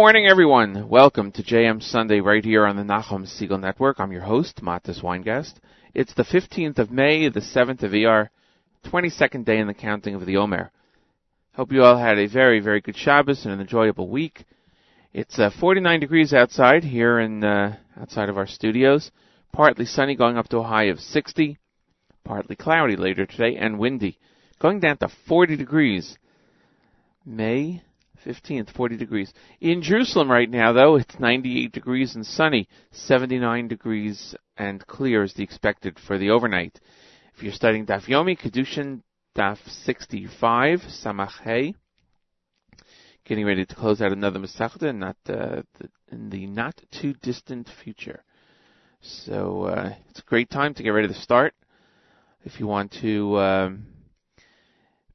Morning, everyone. Welcome to JM Sunday right here on the Nachum Segal Network. I'm your host, Matis Weingast. It's the 15th of May, the 7th of ER, 22nd day in the counting of the Omer. Hope you all had a very, very good Shabbos and an enjoyable week. It's uh, 49 degrees outside here in uh, outside of our studios. Partly sunny, going up to a high of 60. Partly cloudy later today and windy, going down to 40 degrees. May 15th, 40 degrees. In Jerusalem right now, though, it's 98 degrees and sunny. 79 degrees and clear is the expected for the overnight. If you're studying Daf Yomi, Kedushin Daf 65, Samach. Getting ready to close out another Masechta not, uh, in the not too distant future. So, uh, it's a great time to get ready to start. If you want to, um,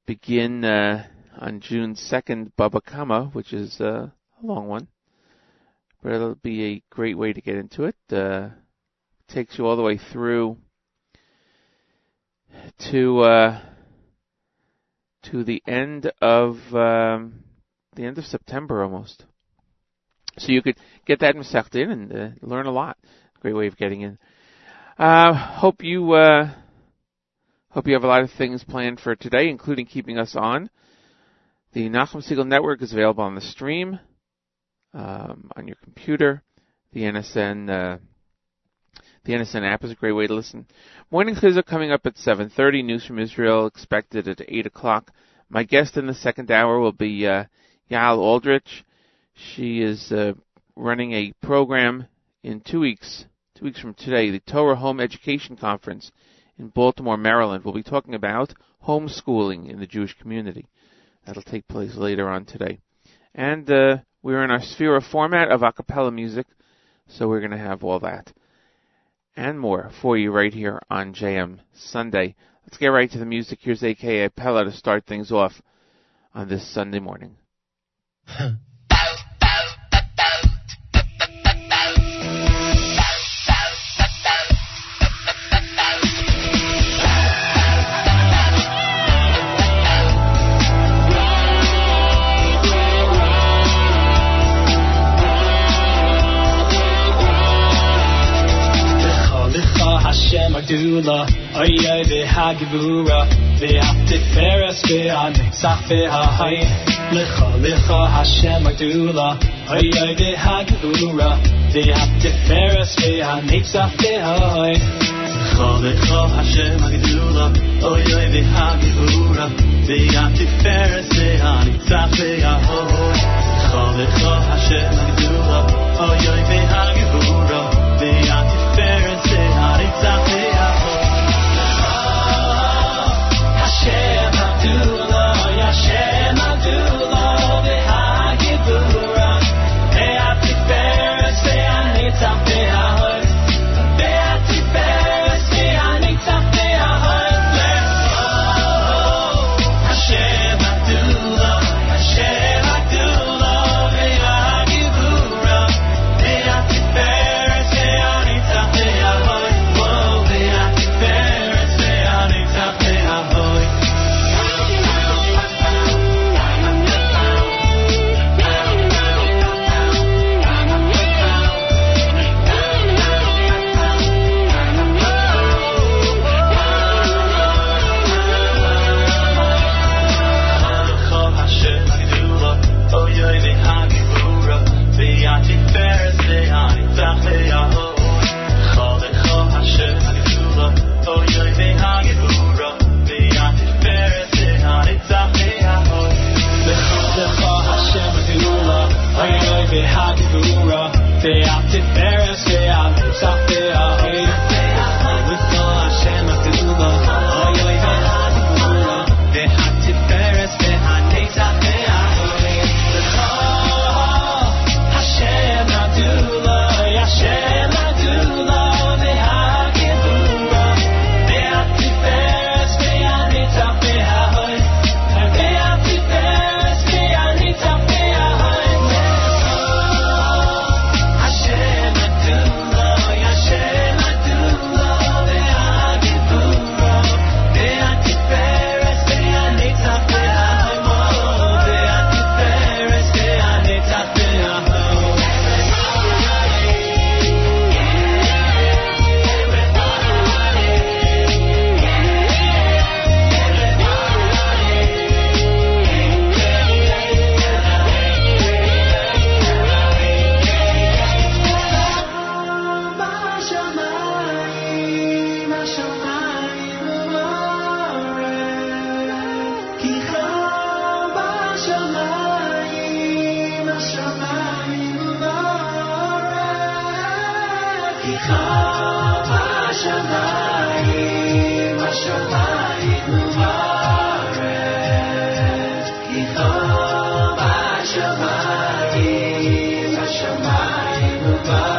begin, uh, on June 2nd, Baba Kama, which is uh, a long one. But it'll be a great way to get into it. Uh, takes you all the way through to uh, to the end of um, the end of September almost. So you could get that Masechet in and uh, learn a lot. Great way of getting in. Uh, hope you uh, hope you have a lot of things planned for today, including keeping us on. The Nachum Segal Network is available on the stream, um, on your computer. The NSN, uh, the NSN app is a great way to listen. Morning Chizuk coming up at 7.30. News from Israel expected at 8 o'clock. My guest in the second hour will be uh, Yael Aldrich. She is uh, running a program in two weeks, two weeks from today, the Torah Home Education Conference in Baltimore, Maryland. We'll be talking about homeschooling in the Jewish community. That'll take place later on today. And uh, we're in our Sefira format of a cappella music, so we're going to have all that and more for you right here on JM Sunday. Let's get right to the music. Here's AKA Pella to start things off on this Sunday morning. הגדולה, אוי אוי והגבורה, והתפארס והנצח וההי. לך לך השם הגדולה, אוי אוי והגבורה, והתפארס והנצח וההי. לך לך השם הגדולה, אוי אוי והגבורה, והתפארס והנצח וההי. לך לך השם הגדולה, אוי אוי והגבורה, והתפארס והנצח Bye.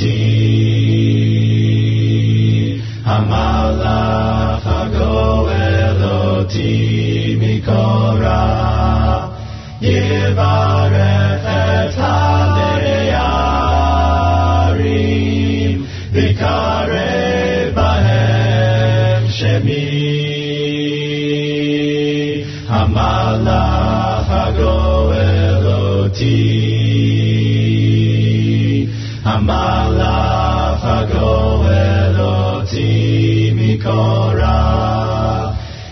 Eloti, Hamalach Hagoel Mikora, Yivarech et Shemi, Hamalach Hagoel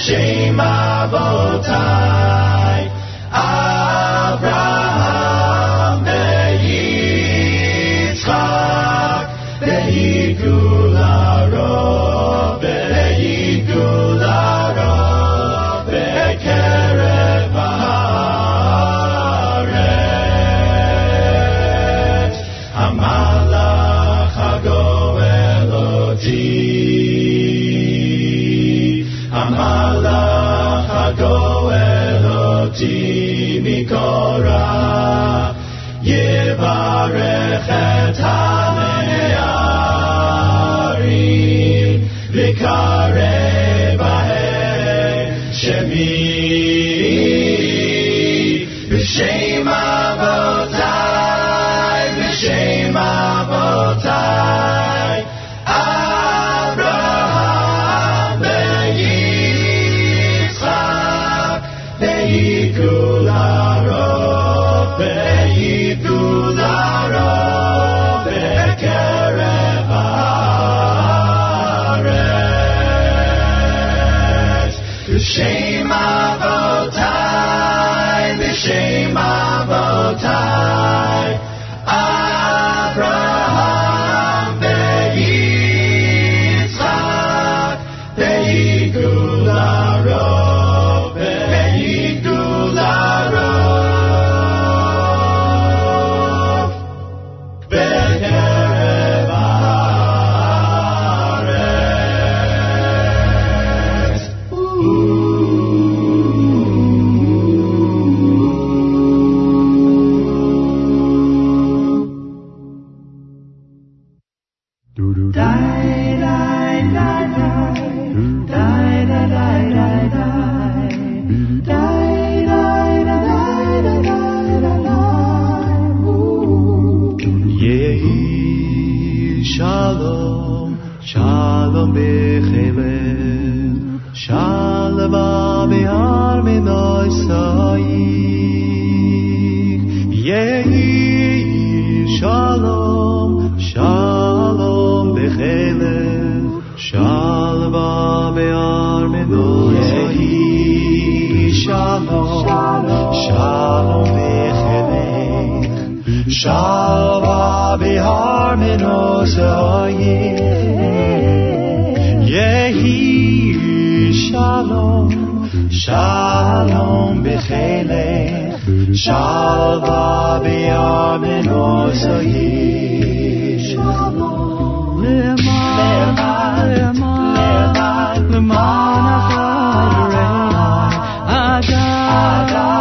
avotai B'shem avotai mikora Yevarech et hanearim Vikarev bahem shemi Yehi shalom, shalom bechelev, shalva menoi sayich. Shalom, shalom bechelev, shalva menoi Yehi shalom, shalom bechelech, shalva b'yar menosayim. Shalom, leman, leman, leman achayirei, adarana,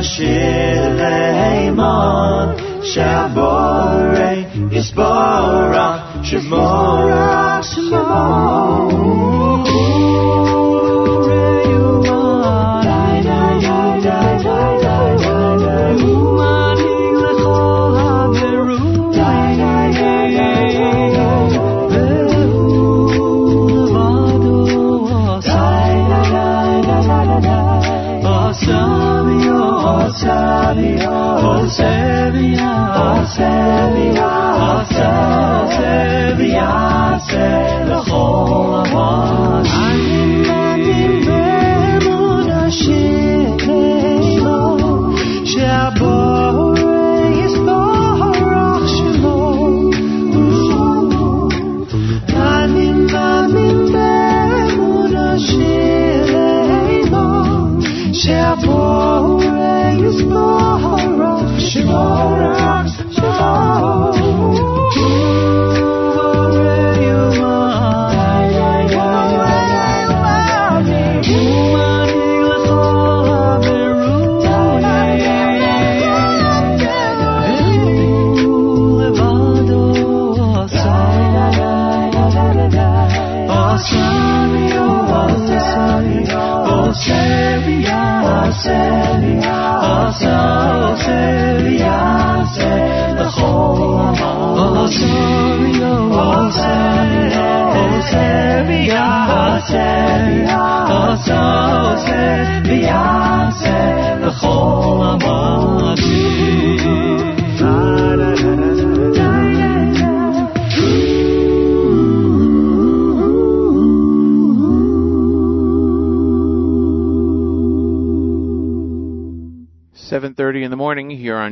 באמונה שלמה שהבורא יסבורך שמורה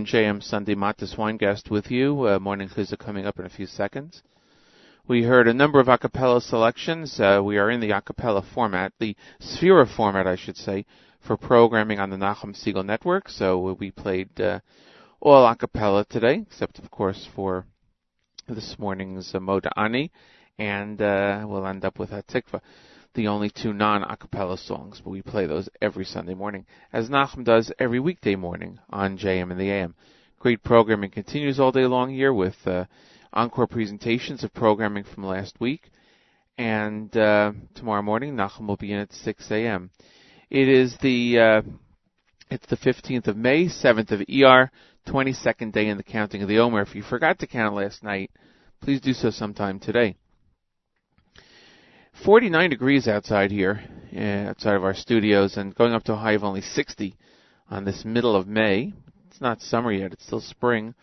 JM Sunday. Matis Weingast with you. Uh, morning chizuk coming up in a few seconds. We heard a number of a cappella selections. Uh, we are in the a cappella format, the Sefira format, I should say, for programming on the Nachum Segal Network. So we played uh, all a cappella today, except of course for this morning's uh, Moda Ani, and uh, we'll end up with Hatikva the only two non-a cappella songs, but we play those every Sunday morning, as Nachum does every weekday morning on JM and the AM. Great programming continues all day long here with uh, encore presentations of programming from last week, and uh, tomorrow morning Nachum will be in at 6 a.m. It is the uh, it's the 15th of May, 7th of ER, 22nd day in the counting of the Omer. If you forgot to count last night, please do so sometime today. 49 degrees outside here, uh, outside of our studios, and going up to a high of only 60 on this middle of May. It's not summer yet, it's still spring.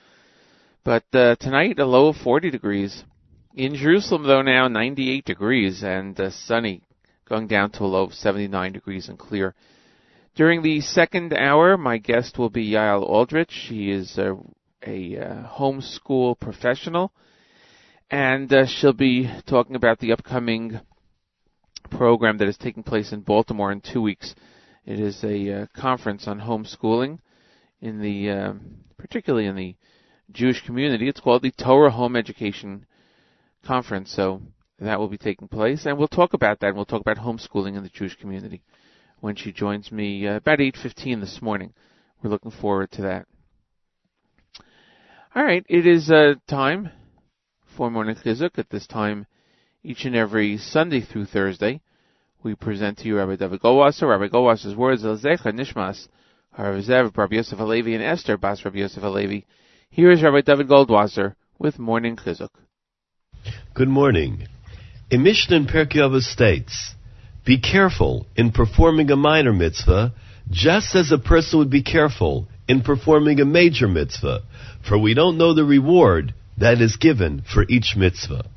But uh, tonight, a low of 40 degrees. In Jerusalem, though, now 98 degrees and uh, sunny, going down to a low of 79 degrees and clear. During the second hour, my guest will be Yael Aldrich. She is a, a uh, homeschool professional, and uh, she'll be talking about the upcoming program that is taking place in Baltimore in two weeks. It is a uh, conference on homeschooling in the, uh, particularly in the Jewish community. It's called the Torah Home Education Conference. So that will be taking place, and we'll talk about that. And we'll talk about homeschooling in the Jewish community when she joins me uh, about 8:15 this morning. We're looking forward to that. All right, it is uh, time for morning chizuk. At this time, each and every Sunday through Thursday, we present to you Rabbi David Goldwasser. Rabbi Goldwasser's words, Elzecha Nishmas, Harav Zev, Rabbi Yosef Alevi, and Esther Bas Rabbi Yosef Alevi. Here is Rabbi David Goldwasser with Morning Chizuk. Good morning. In Mishnah in Pirkei Avos states, be careful in performing a minor mitzvah, just as a person would be careful in performing a major mitzvah, for we don't know the reward that is given for each mitzvah.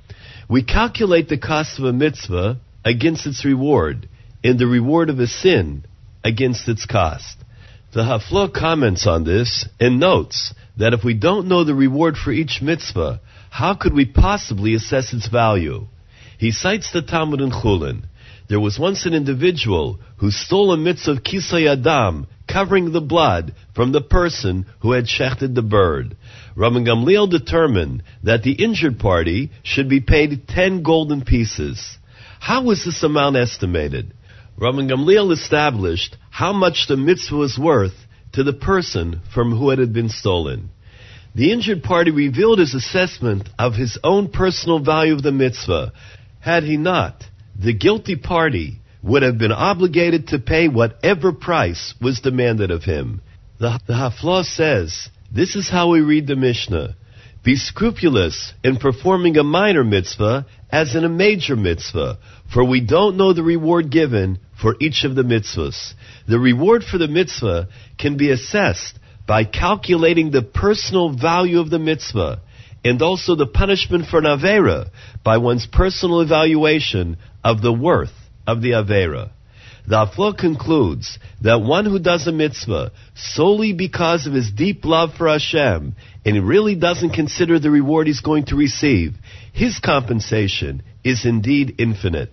We calculate the cost of a mitzvah against its reward, and the reward of a sin against its cost. The Hafla comments on this and notes that if we don't know the reward for each mitzvah, how could we possibly assess its value? He cites the Talmud in Chulin. There was once an individual who stole a mitzvah of kisui hadam, covering the blood from the person who had shechted the bird. Rabban Gamliel determined that the injured party should be paid ten golden pieces. How was this amount estimated? Rabban Gamliel established how much the mitzvah was worth to the person from whom it had been stolen. The injured party revealed his assessment of his own personal value of the mitzvah. Had he not, the guilty party would have been obligated to pay whatever price was demanded of him. The, the says, this is how we read the Mishnah. Be scrupulous in performing a minor mitzvah as in a major mitzvah, for we don't know the reward given for each of the mitzvahs. The reward for the mitzvah can be assessed by calculating the personal value of the mitzvah and also the punishment for an Avera by one's personal evaluation of the worth of the Avera. The Aflo concludes that one who does a mitzvah solely because of his deep love for Hashem and really doesn't consider the reward he's going to receive, his compensation is indeed infinite.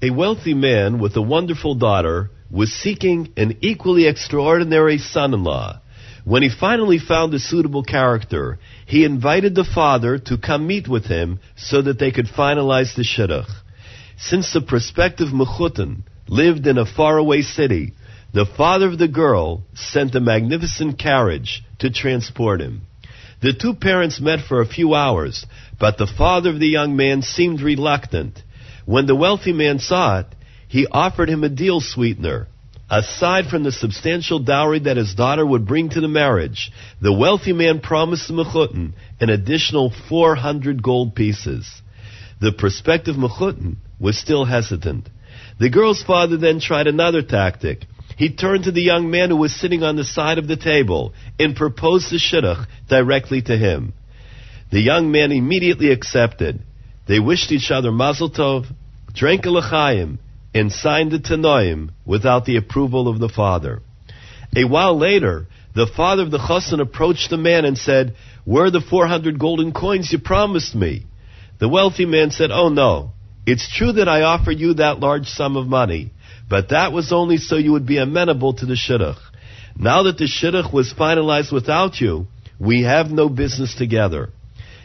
A wealthy man with a wonderful daughter was seeking an equally extraordinary son-in-law. When he finally found a suitable character, he invited the father to come meet with him so that they could finalize the shidduch. Since the prospective mechutin lived in a faraway city, the father of the girl sent a magnificent carriage to transport him. The two parents met for a few hours, but the father of the young man seemed reluctant. When the wealthy man saw it, he offered him a deal sweetener. Aside from the substantial dowry that his daughter would bring to the marriage, the wealthy man promised the Mechutin an additional 400 gold pieces. The prospective Mechutin was still hesitant. The girl's father then tried another tactic. He turned to the young man who was sitting on the side of the table and proposed the shidduch directly to him. The young man immediately accepted. They wished each other mazel tov, drank a l'chaim, and signed the tanoim without the approval of the father. A while later, the father of the chassan approached the man and said, Where are the 400 golden coins you promised me? The wealthy man said, Oh no, it's true that I offered you that large sum of money, but that was only so you would be amenable to the shidduch. Now that the shidduch was finalized without you, we have no business together.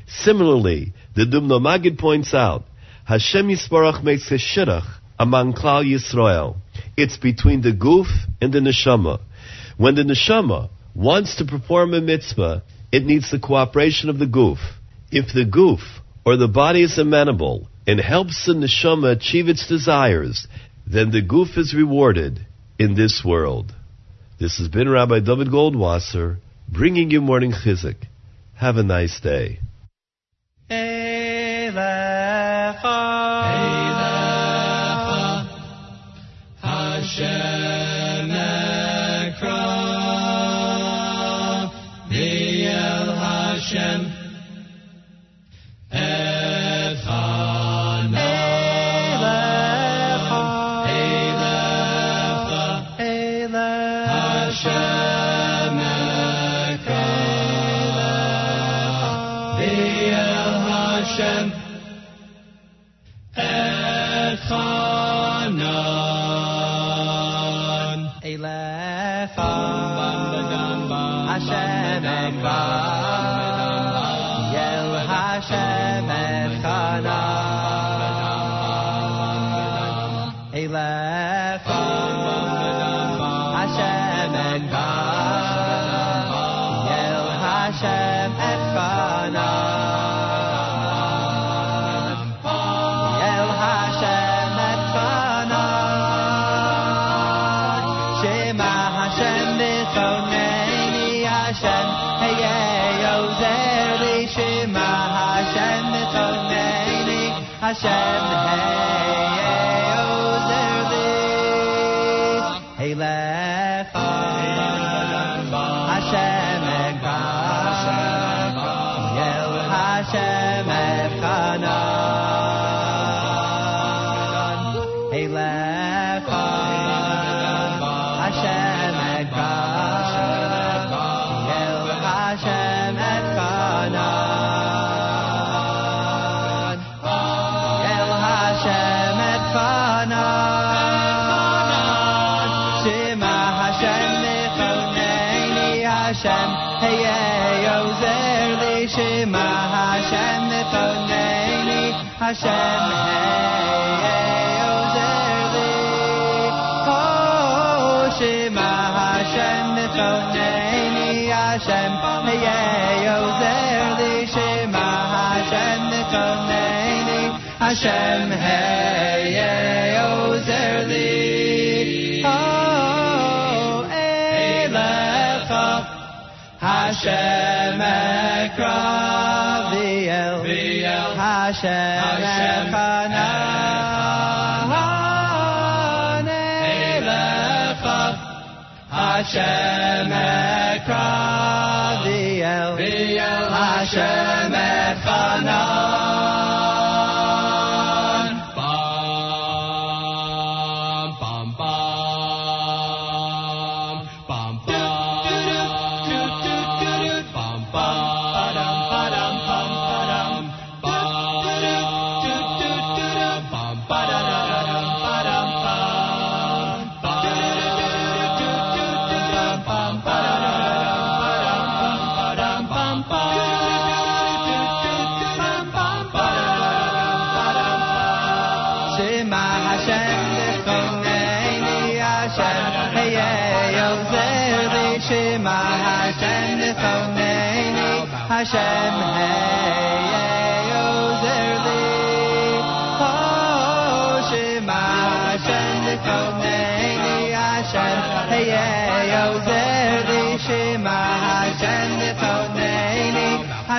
Similarly, the Dubno Magid points out, Hashem Yisbarach makes a shidduch among Klal Yisrael. It's between the goof and the neshama. When the neshama wants to perform a mitzvah, it needs the cooperation of the goof. If the goof or the body is amenable and helps the neshama achieve its desires, then the goof is rewarded in this world. This has been Rabbi David Goldwasser bringing you morning chizuk. Have a nice day. Hashem Ekra, Hashem heye ozer li. Oh, elecha oh, Hashem ekra v'el. Hashem echanan elecha Hashem ekra v'el. Hashem echanan.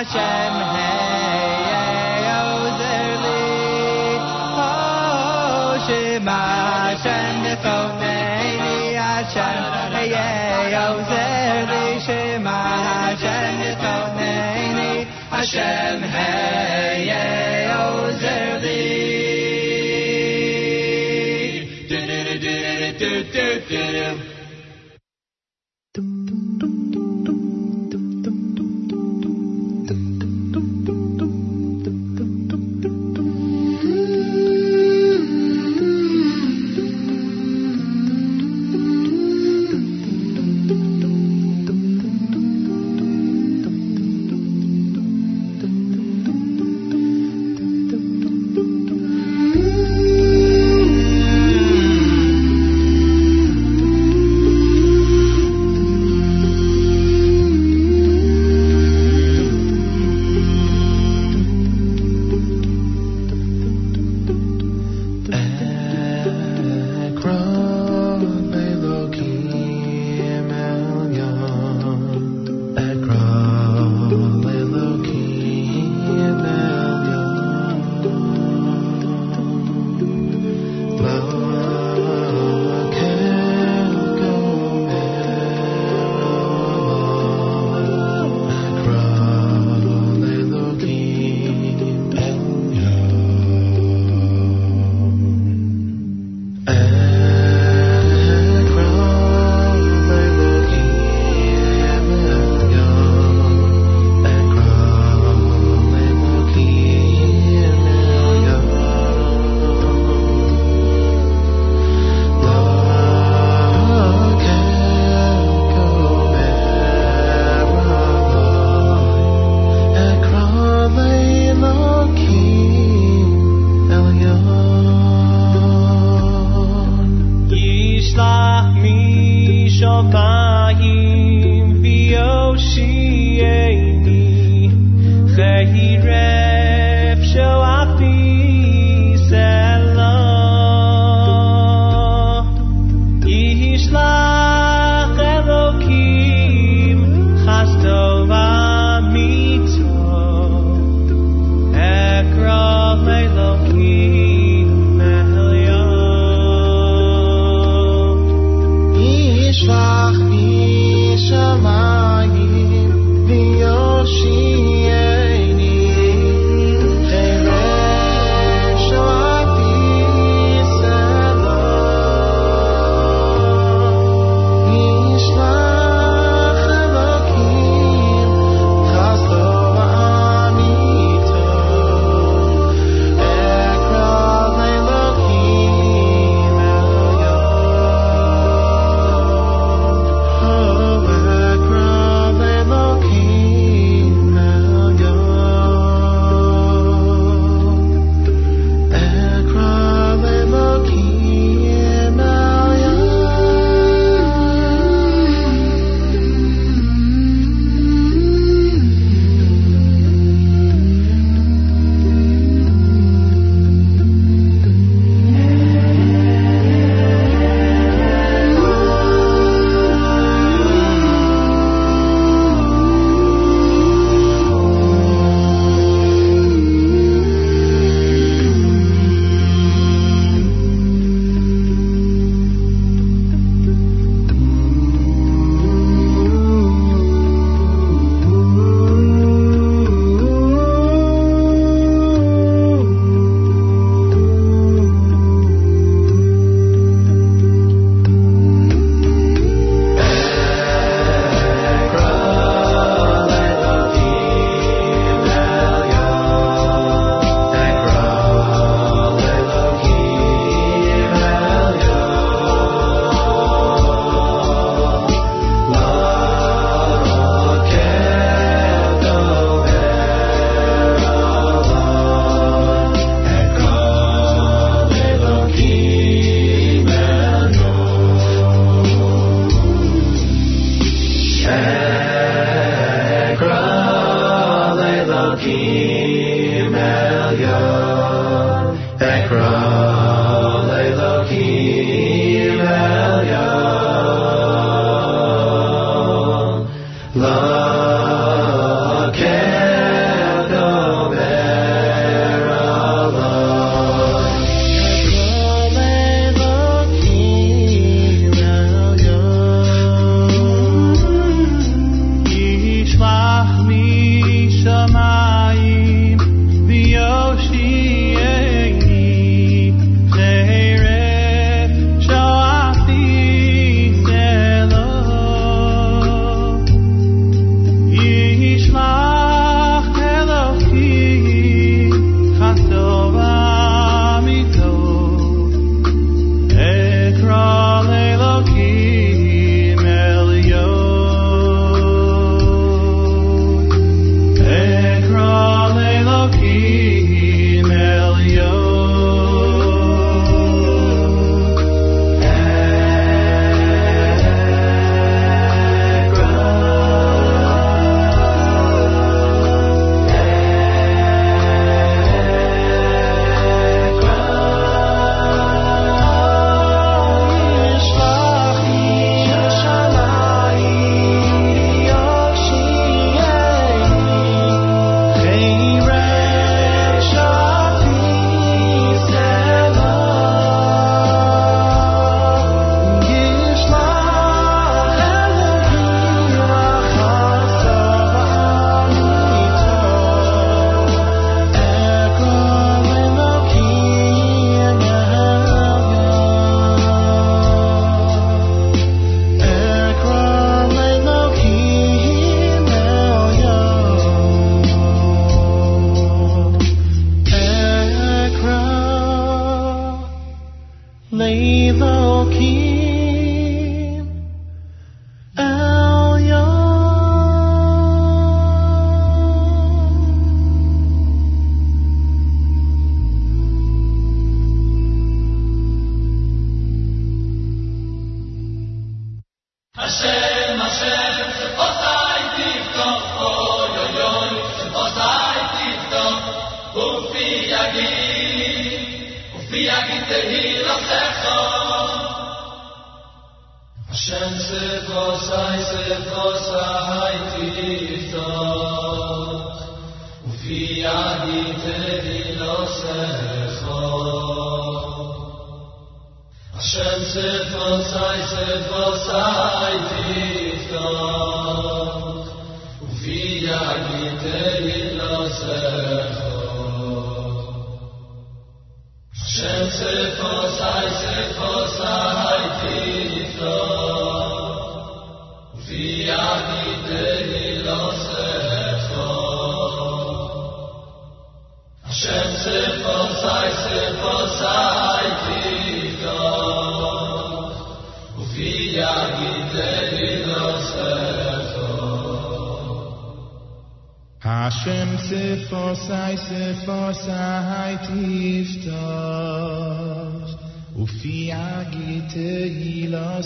Hashem, hey.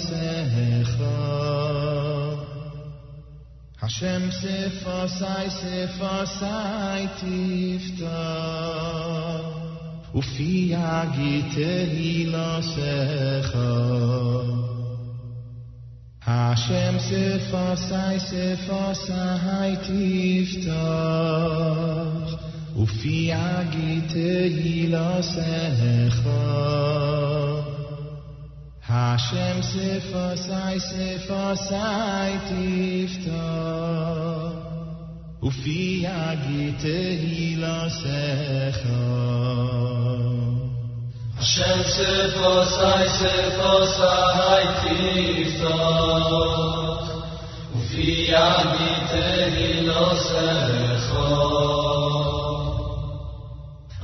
sefa Hashem sefa sai sefa sai tifta Ufi agit elila secha Hashem sefa sai sefa sai tifta Ufi agit elila secha Ufi agit elila secha Hashem sefasai sefasai tifto Ufi agite hila secho Hashem sefasai sefasai tifto Ufi agite hila secho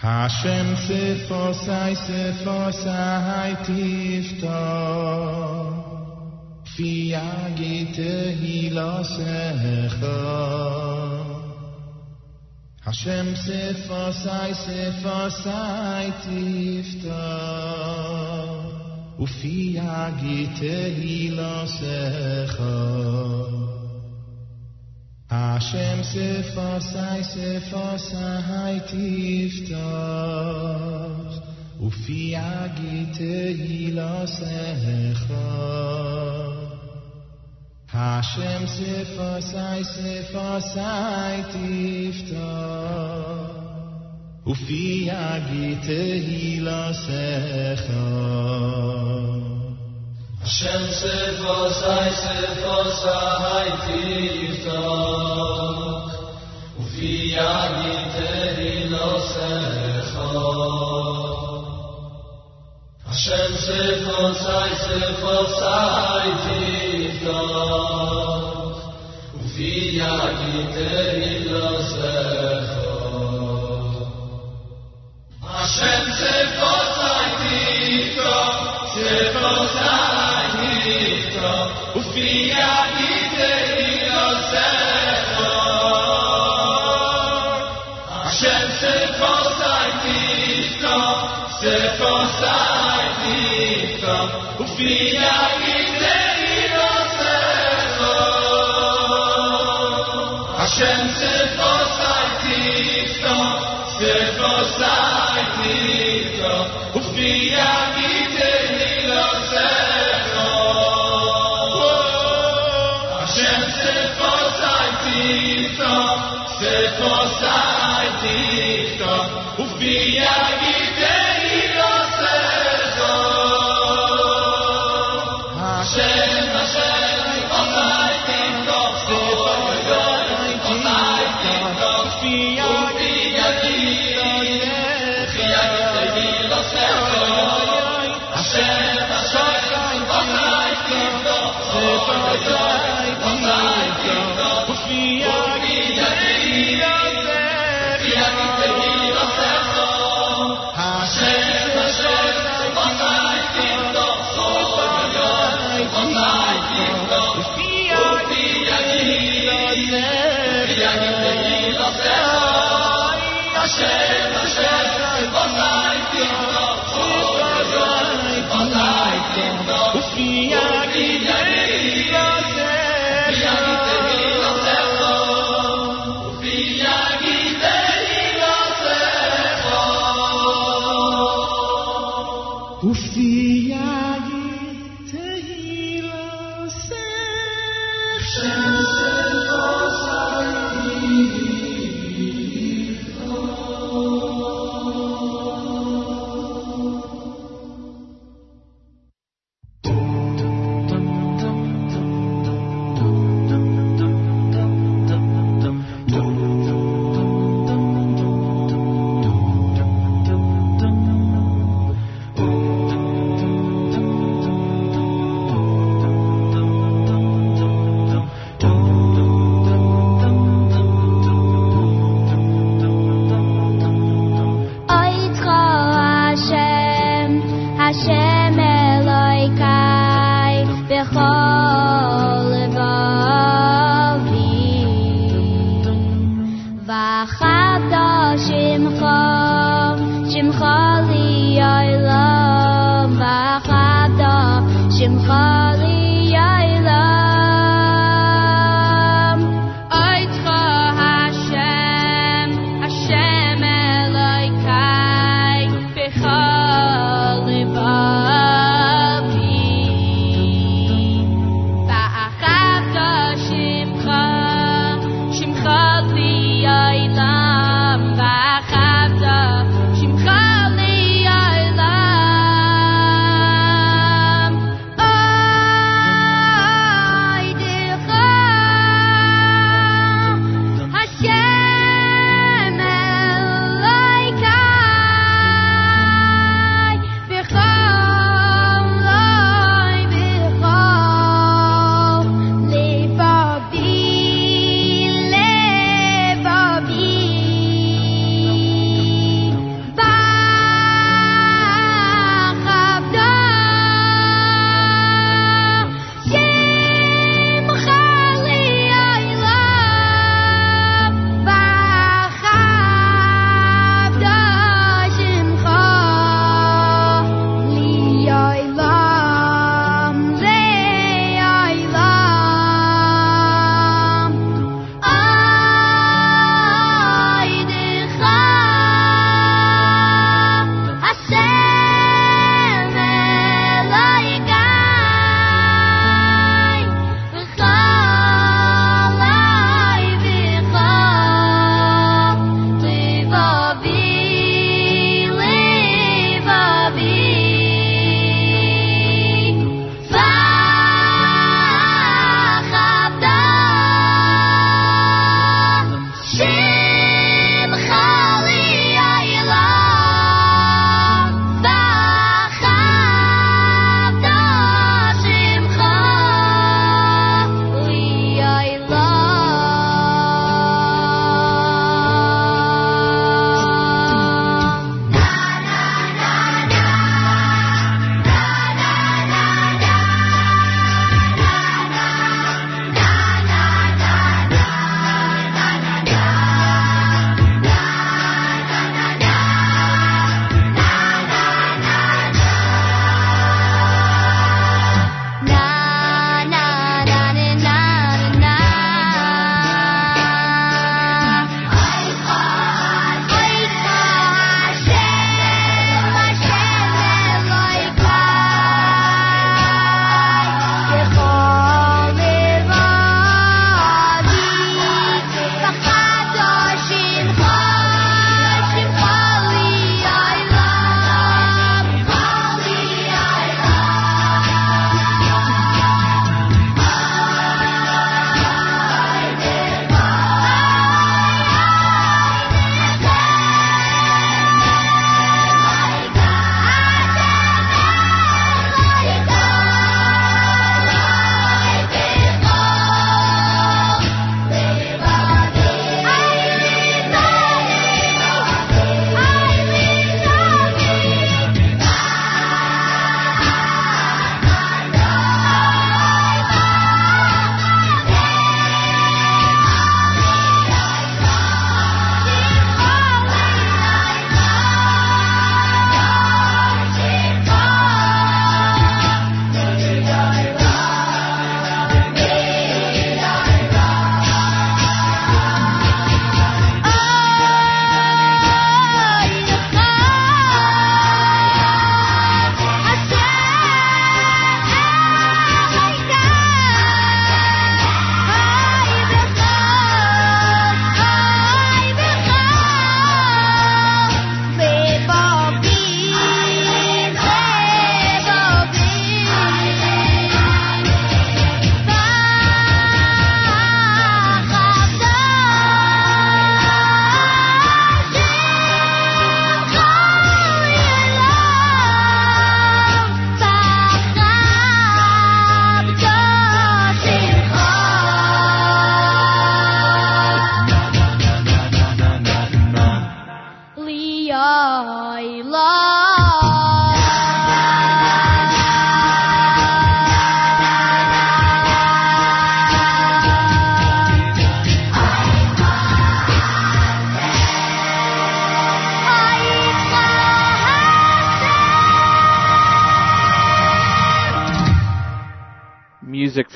Hashem sefosai sefosai tifto Fiyagit hilos Hashem sefosai sefosai tifto Ufiagit hilos Hashem sefosai sefosai haitif tov Ufi agite ilos echo Hashem sefosai sefosai tif Ufi agite ilos echo Ufi Shemse fosai, se fosai tifta Ufi agite ilo secho Hashem se fosai, se fosai tifta Ufi agite Sefosai Dito, Hashem.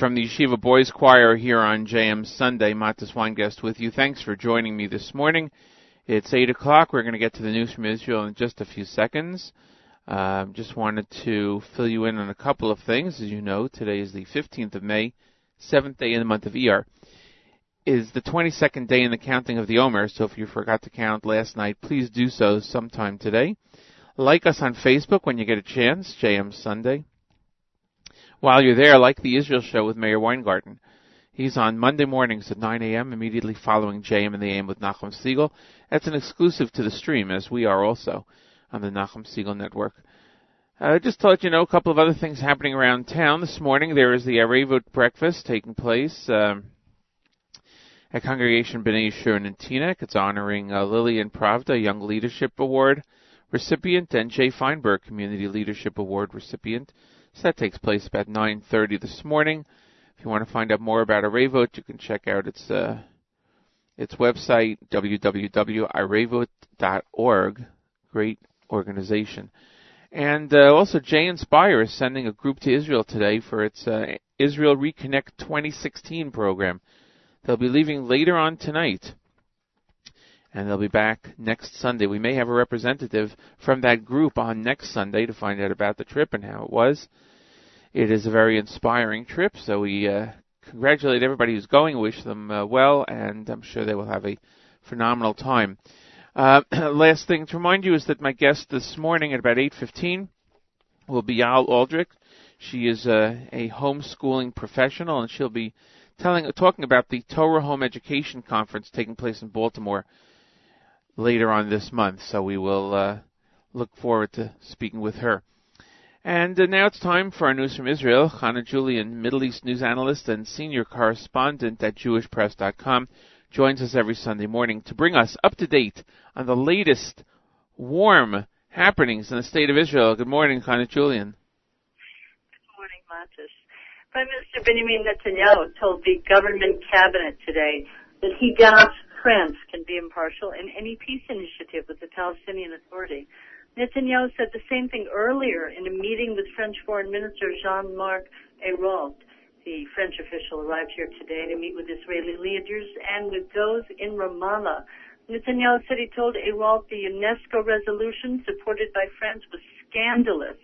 From the Yeshiva Boys Choir here on JM Sunday. Matis Weingast with you. Thanks for joining me this morning. It's 8 o'clock. We're going to get to the news from Israel in just a few seconds. Um, just wanted to fill you in on a couple of things. As you know, today is the 15th of May, seventh day in the month of Iyar. Is the 22nd day in the counting of the Omer, so if you forgot to count last night, please do so sometime today. Like us on Facebook when you get a chance, JM Sunday. While you're there, like the Israel show with Meir Weingarten. He's on Monday mornings at 9 a.m. immediately following JM and the AM with Nachum Segal. That's an exclusive to the stream, as we are also on the Nachum Segal Network. Uh, just to let you know a couple of other things happening around town this morning. There is the Arevot breakfast taking place um, at Congregation B'nai Yeshurun in Teaneck. It's honoring uh, Lillian Pravda, Young Leadership Award recipient, and Jay Feinberg, Community Leadership Award recipient. So that takes place about 9:30 this morning. If you want to find out more about Arevot, you can check out its uh, its website www.arevot.org. Great organization. And uh, also, Jay Inspire is sending a group to Israel today for its uh, Israel Reconnect 2016 program. They'll be leaving later on tonight, and they'll be back next Sunday. We may have a representative from that group on next Sunday to find out about the trip and how it was. It is a very inspiring trip, so we uh, congratulate everybody who's going, wish them uh, well, and I'm sure they will have a phenomenal time. Uh, last thing to remind you is that my guest this morning at about 8.15 will be Yael Aldrich. She is uh, a homeschooling professional, and she'll be telling, talking about the Torah Home Education Conference taking place in Baltimore later on this month. So we will uh, look forward to speaking with her. And uh, now it's time for our news from Israel. Hannah Julian, Middle East news analyst and senior correspondent at JewishPress.com, joins us every Sunday morning to bring us up to date on the latest warm happenings in the state of Israel. Good morning, Hannah Julian. Good morning, Matis. Prime Minister Benjamin Netanyahu told the government cabinet today that he doubts France can be impartial in any peace initiative with the Palestinian Authority. Netanyahu said the same thing earlier in a meeting with French Foreign Minister Jean-Marc Ayrault. The French official arrived here today to meet with Israeli leaders and with those in Ramallah. Netanyahu said he told Ayrault the UNESCO resolution supported by France was scandalous.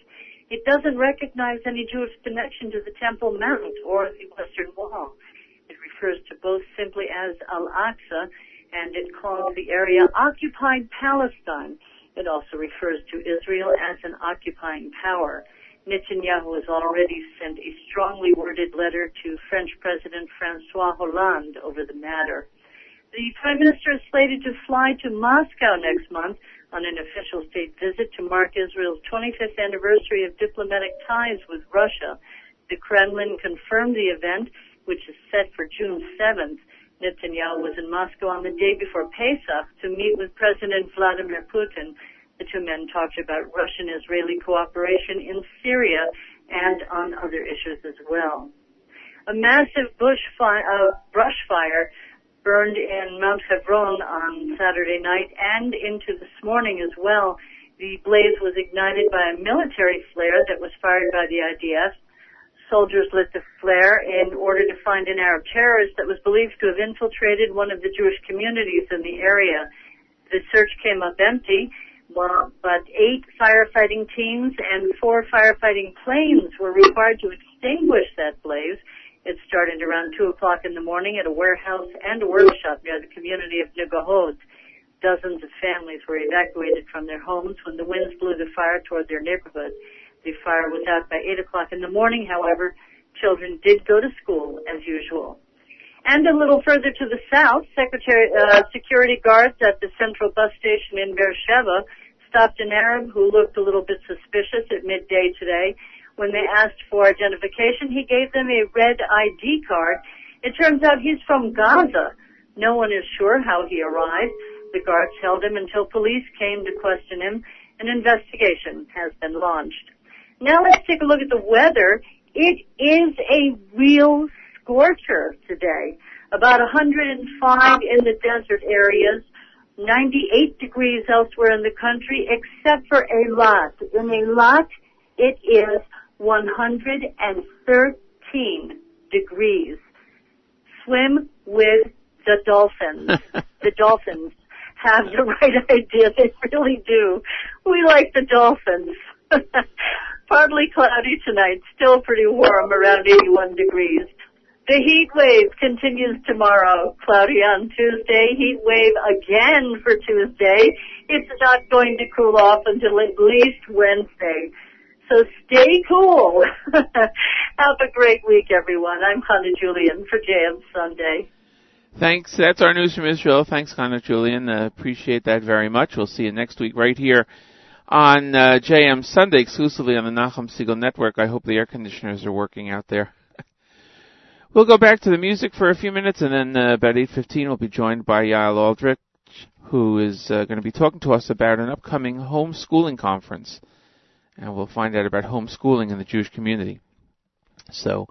It doesn't recognize any Jewish connection to the Temple Mount or the Western Wall. It refers to both simply as Al-Aqsa and it calls the area occupied Palestine. It also refers to Israel as an occupying power. Netanyahu has already sent a strongly worded letter to French President Francois Hollande over the matter. The Prime Minister is slated to fly to Moscow next month on an official state visit to mark Israel's 25th anniversary of diplomatic ties with Russia. The Kremlin confirmed the event, which is set for June 7th. Netanyahu was in Moscow on the day before Pesach to meet with President Vladimir Putin. The two men talked about Russian-Israeli cooperation in Syria and on other issues as well. A massive bush fire, uh, brush fire burned in Mount Hebron on Saturday night and into this morning as well. The blaze was ignited by a military flare that was fired by the IDF soldiers lit the flare in order to find an Arab terrorist that was believed to have infiltrated one of the Jewish communities in the area. The search came up empty, but eight firefighting teams and four firefighting planes were required to extinguish that blaze. It started around 2 o'clock in the morning at a warehouse and a workshop near the community of Negohot. Dozens of families were evacuated from their homes when the winds blew the fire toward their neighborhood. The fire was out by 8 o'clock in the morning, however. Children did go to school as usual. And a little further to the south, secretary, uh, security guards at the central bus station in Beersheba stopped an Arab who looked a little bit suspicious at midday today. When they asked for identification, he gave them a red ID card. It turns out he's from Gaza. No one is sure how he arrived. The guards held him until police came to question him. An investigation has been launched. Now let's take a look at the weather. It is a real scorcher today. About 105 in the desert areas, 98 degrees elsewhere in the country, except for Eilat. In Eilat, it is 113 degrees. Swim with the dolphins. the dolphins have the right idea. They really do. We like the dolphins. Partly cloudy tonight, still pretty warm, around 81 degrees. The heat wave continues tomorrow. Cloudy on Tuesday, heat wave again for Tuesday. It's not going to cool off until at least Wednesday. So stay cool. Have a great week, everyone. I'm Hannah Julian for JM Sunday. Thanks. That's our news from Israel. Thanks, Hannah Julian. Uh, appreciate that very much. We'll see you next week right here on uh, JM Sunday, exclusively on the Nachum Segal Network. I hope the air conditioners are working out there. we'll go back to the music for a few minutes, and then uh, about 8.15 we'll be joined by Yael Aldrich, who is uh, going to be talking to us about an upcoming homeschooling conference. And we'll find out about homeschooling in the Jewish community. So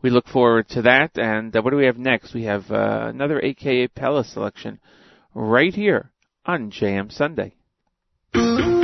we look forward to that. And uh, what do we have next? We have uh, another AKA Pella selection right here on JM Sunday.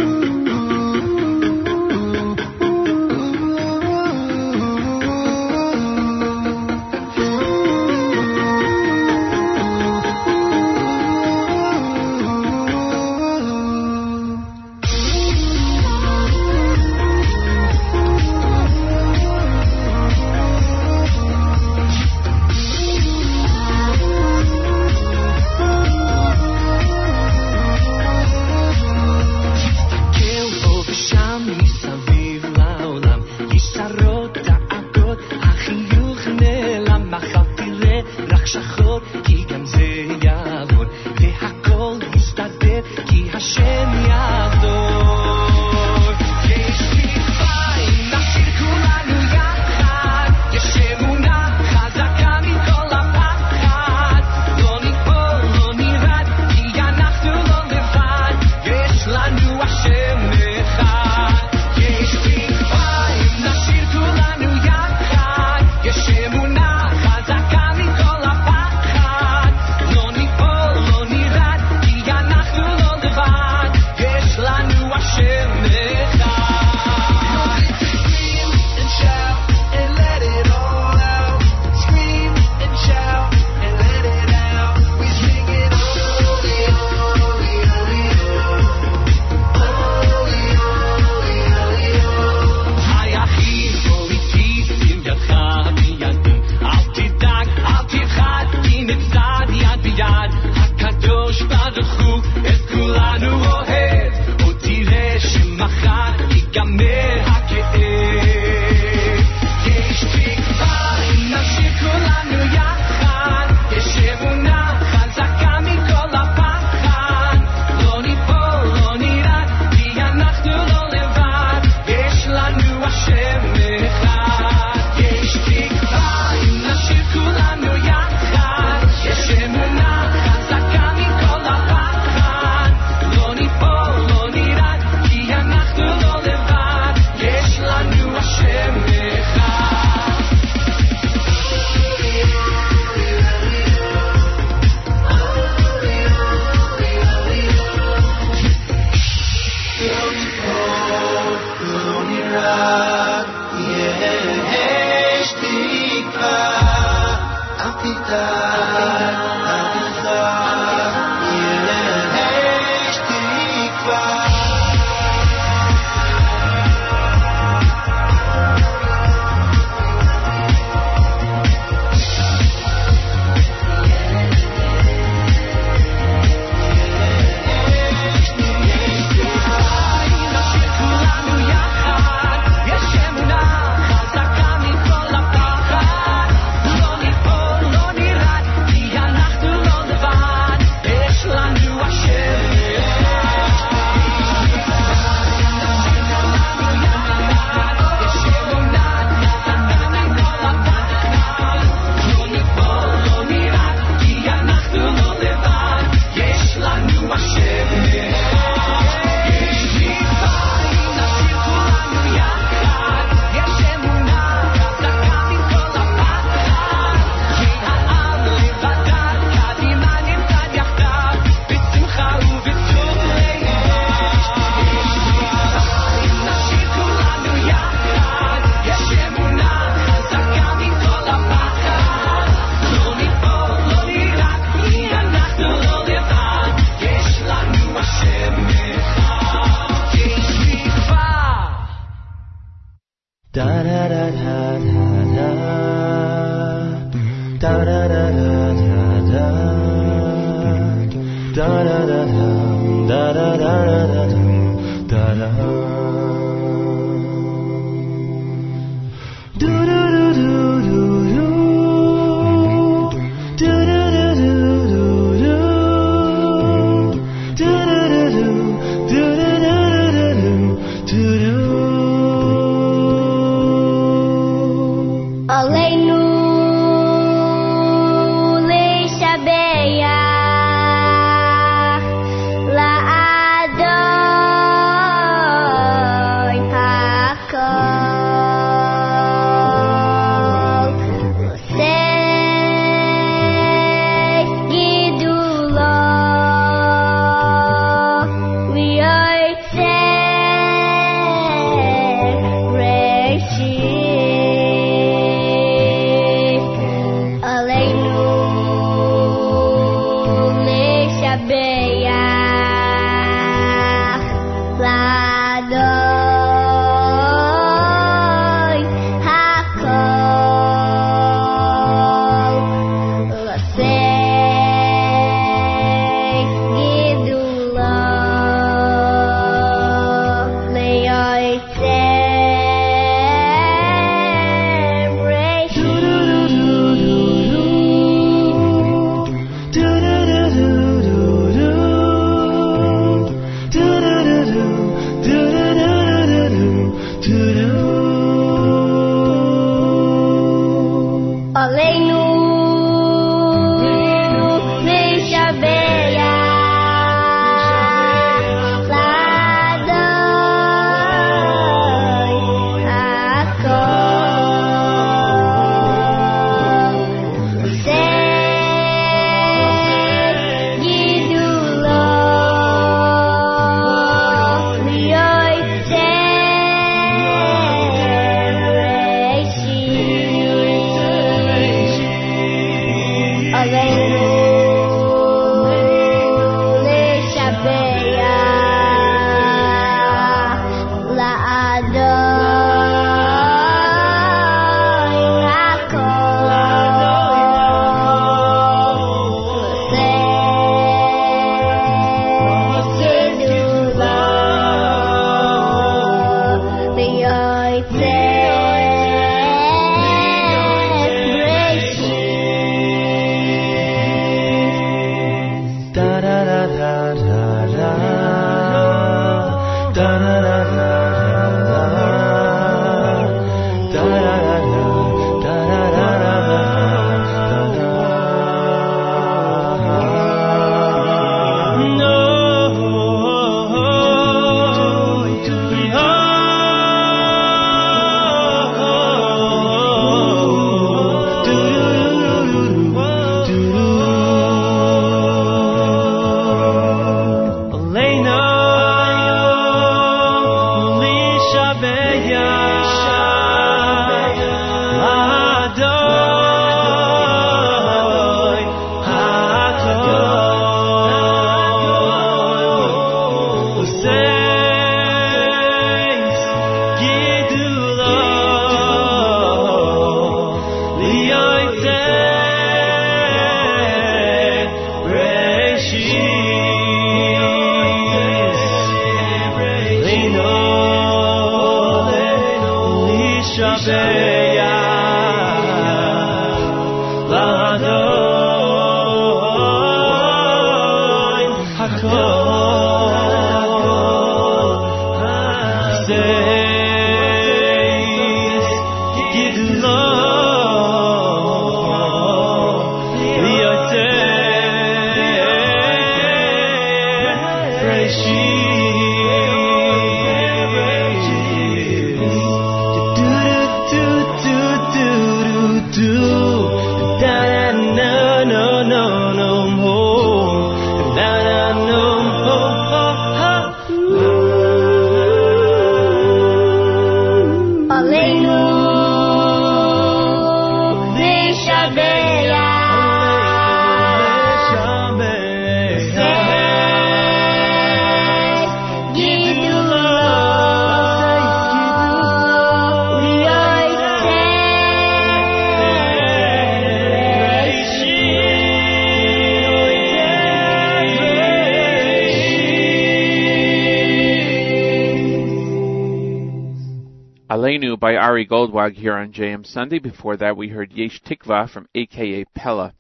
Ari Goldwag here on JM Sunday. Before that, we heard Yesh Tikva from AKA Pella.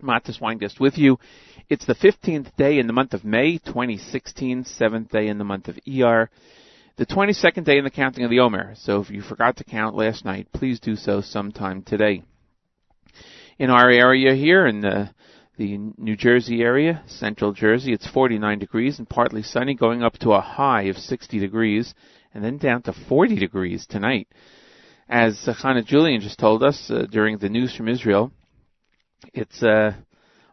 Matis Weingast with you. It's the 15th day in the month of May, 2016, 7th day in the month of ER, the 22nd day in the counting of the Omer. So if you forgot to count last night, please do so sometime today. In our area here, in the, the New Jersey area, central Jersey, it's 49 degrees and partly sunny, going up to a high of 60 degrees, and then down to 40 degrees tonight. As Hannah Julian just told us uh, during the news from Israel, it's uh,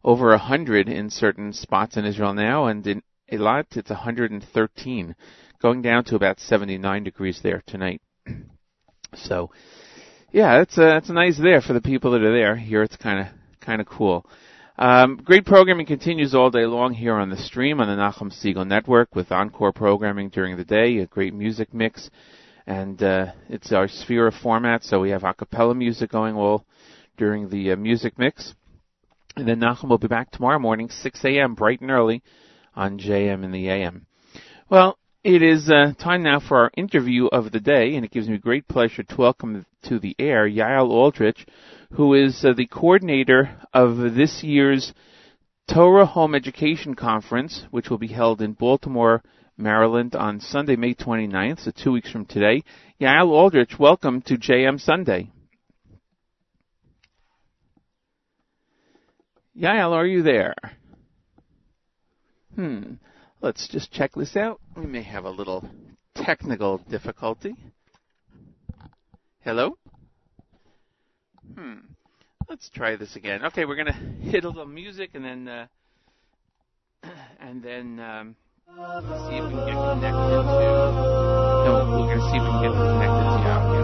over 100 in certain spots in Israel now, and in Eilat it's 113, going down to about 79 degrees there tonight. so, yeah, it's uh, it's nice there for the people that are there. Here it's kind of kind of cool. Um, great programming continues all day long here on the stream on the Nachum Segal Network with encore programming during the day, a great music mix, and uh, it's our Sefira format. So we have a cappella music going all during the uh, music mix. And then Nachum will be back tomorrow morning, 6 a.m., bright and early, on JM in the AM. Well, it is uh, time now for our interview of the day, and it gives me great pleasure to welcome to the air Yael Aldrich, who is uh, the coordinator of this year's Torah Home Education Conference, which will be held in Baltimore, Maryland on Sunday, May 29th, so two weeks from today. Yael Aldrich, welcome to JM Sunday. Yael, are you there? Hmm. Let's just check this out. We may have a little technical difficulty. Hello? Hmm. Let's try this again. Okay, we're gonna hit a little music and then uh, and then um, see if we can get connected to. No, we're gonna see if we can get connected to the audio.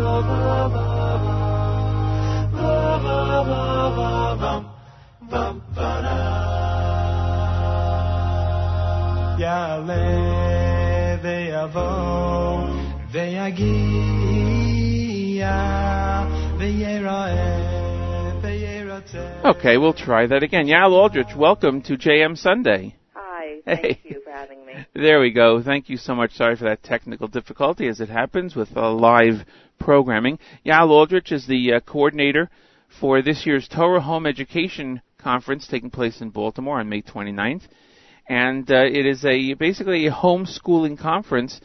Yael, they are they are. Okay, we'll try that again. Yael Aldrich, welcome to JM Sunday. Hi, thank Hey. you for having me. There we go. Thank you so much. Sorry for that technical difficulty as it happens with uh, live programming. Yael Aldrich is the uh, coordinator for this year's Torah Home Education Conference taking place in Baltimore on May 29th. And uh, it is a basically a homeschooling conference.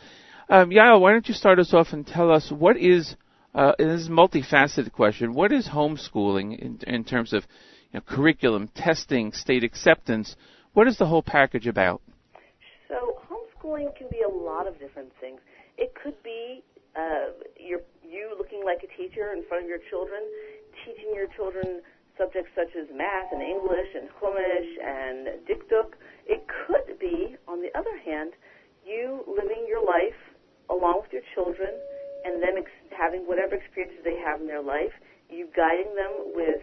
Um, Yael, why don't you start us off and tell us what is, uh, this is a multifaceted question, what is homeschooling in, in terms of you know, curriculum, testing, state acceptance? What is the whole package about? So, homeschooling can be a lot of different things. It could be uh, you looking like a teacher in front of your children, teaching your children subjects such as math and English and Chumash and Dikduk. It could be, on the other hand, you living your life along with your children and them ex- having whatever experiences they have in their life, you guiding them with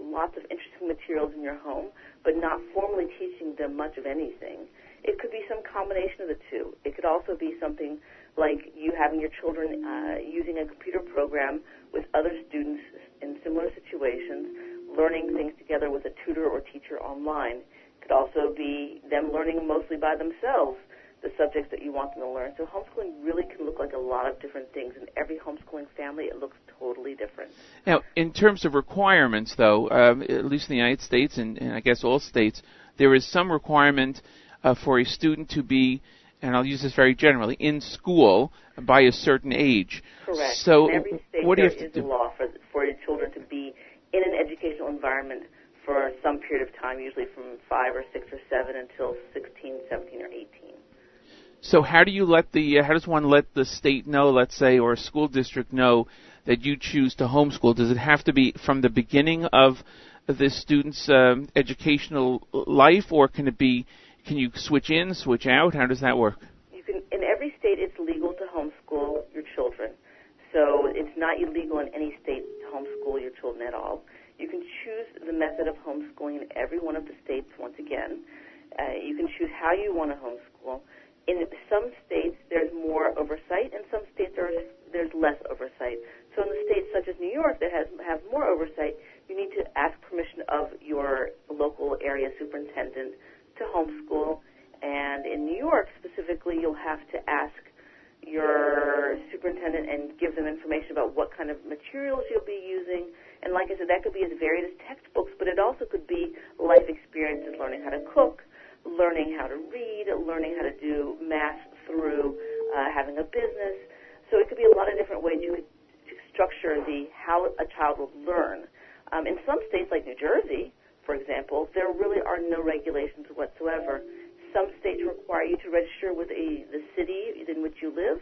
lots of interesting materials in your home, but not formally teaching them much of anything. It could be some combination of the two. It could also be something like you having your children uh, using a computer program with other students in similar situations, learning things together with a tutor or teacher online. It could also be them learning mostly by themselves the subjects that you want them to learn. So homeschooling really can look like a lot of different things. In every homeschooling family, it looks totally different. Now, in terms of requirements, though, um, at least in the United States and, and I guess all states, there is some requirement uh, for a student to be, and I'll use this very generally, in school by a certain age. Correct. So, in every state, what do you have is to a do? law for for your children to be in an educational environment for some period of time, usually from five or six or seven until 16, 17, or 18. So, how do you let the, uh, how does one let the state know, let's say, or a school district know that you choose to homeschool? Does it have to be from the beginning of the student's um, educational life, or can it be, can you switch in, switch out? How does that work? You can in every state it's legal to homeschool your children. So it's not illegal in any state to homeschool your children at all. You can choose the method of homeschooling in every one of the states once again. Uh, you can choose how you want to homeschool. In some states there's more oversight and some states there is, there's less oversight. So in the states such as New York that has have more oversight, you need to ask permission of your local area superintendent to homeschool. And in New York specifically, you'll have to ask your superintendent and give them information about what kind of materials you'll be using. And like I said, that could be as varied as textbooks, but it also could be life experiences, learning how to cook, learning how to read, learning how to do math through uh, having a business. So it could be a lot of different ways you could structure the how a child will learn. Um, in some states, like New Jersey, for example, there really are no regulations whatsoever. Some states require you to register with a the city in which you live.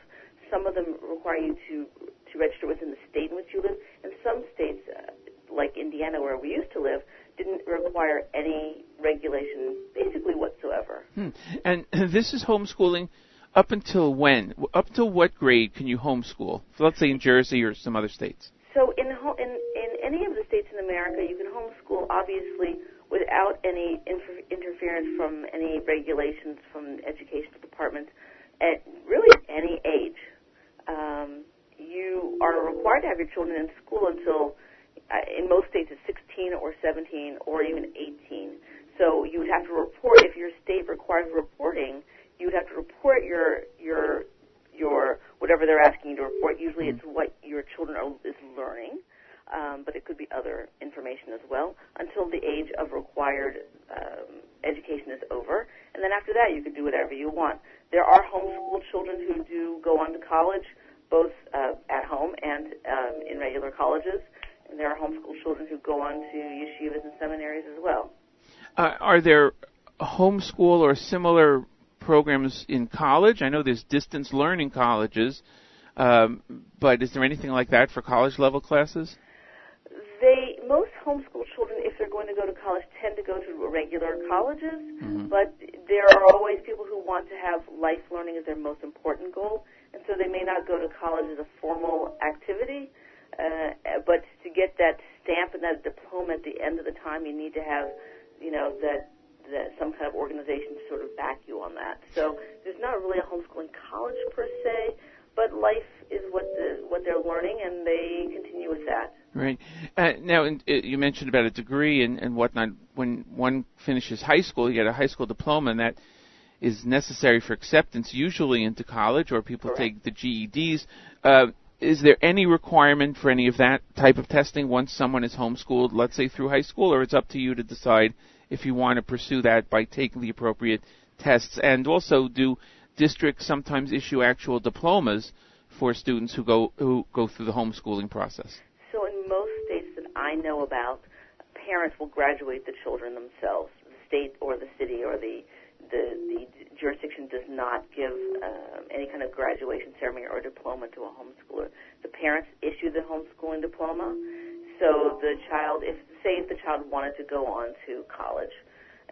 Some of them require you to to register within the state in which you live. And some states, uh, like Indiana, where we used to live, didn't require any regulation, basically whatsoever. Hmm. And this is homeschooling up until when? Up until what grade can you homeschool? So let's say in Jersey or some other states. So in, ho- in in any of the states in America, you can homeschool obviously without any inter- interference from any regulations from educational department at really any age. Um, you are required to have your children in school until, in most states, it's 16 or 17 or even 18. So you would have to report if your state requires reporting. You would have to report your your your whatever they're asking you to report. Usually, it's what your children are, is learning, um, but it could be other information as well until the age of required um, education is over. And then after that, you can do whatever you want. There are homeschool children who do go on to college, both uh, at home and um, in regular colleges. And there are homeschool children who go on to yeshivas and seminaries as well. Uh, are there homeschool or similar programs in college? I know there's distance learning colleges, um, but is there anything like that for college level classes? They most homeschool children, if they're going to go to college, tend to go to regular colleges. But there are always people who want to have life learning as their most important goal, and so they may not go to college as a formal activity. Uh, but to get that stamp and that diploma at the end of the time, you need to have, you know, that that some kind of organization to sort of back you on that. So there's not really a homeschooling college per se, but life is what the what they're learning, and they continue with that. Right. Uh, now, in, uh, you mentioned about a degree and, and whatnot. When one finishes high school, you get a high school diploma, and that is necessary for acceptance, usually into college, or people take the GEDs. Uh, is there any requirement for any of that type of testing once someone is homeschooled, let's say through high school, or it's up to you to decide if you want to pursue that by taking the appropriate tests? And also, do districts sometimes issue actual diplomas for students who go who go through the homeschooling process? So in most states that I know about, parents will graduate the children themselves. The state or the city or the the, the jurisdiction does not give um, any kind of graduation ceremony or diploma to a homeschooler. The parents issue the homeschooling diploma. So the child, if say if the child wanted to go on to college,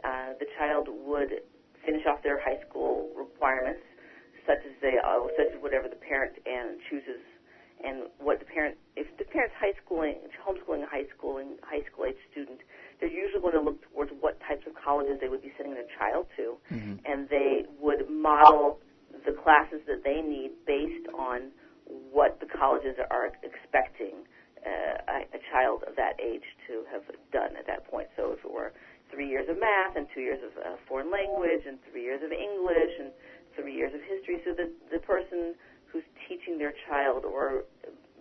uh, the child would finish off their high school requirements, such as they, uh, such as whatever the parent and chooses, and what the parent, if the parent's high schooling, homeschooling a high schooling, high school age student, they're usually going to look towards what types of colleges they would be sending their child to, and they would model the classes that they need based on what the colleges are expecting uh, a, a child of that age to have done at that point. So if it were three years of math and two years of uh, foreign language and three years of English and three years of history, so that the person who's teaching their child or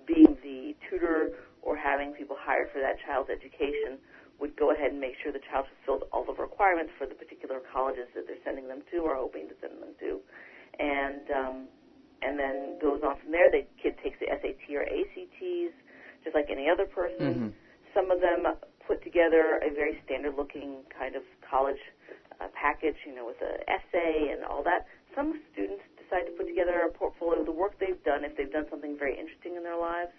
being the tutor or having people hired for that child's education would go ahead and make sure the child fulfilled all the requirements for the particular colleges that they're sending them to or hoping to send them to, and um, and then goes on from there. The kid takes the SAT or ACTs, just like any other person. Some of them put together a very standard-looking kind of college uh, package, you know, with an essay and all that. Some students decide to put together a portfolio of the work they've done if they've done something very interesting in their lives,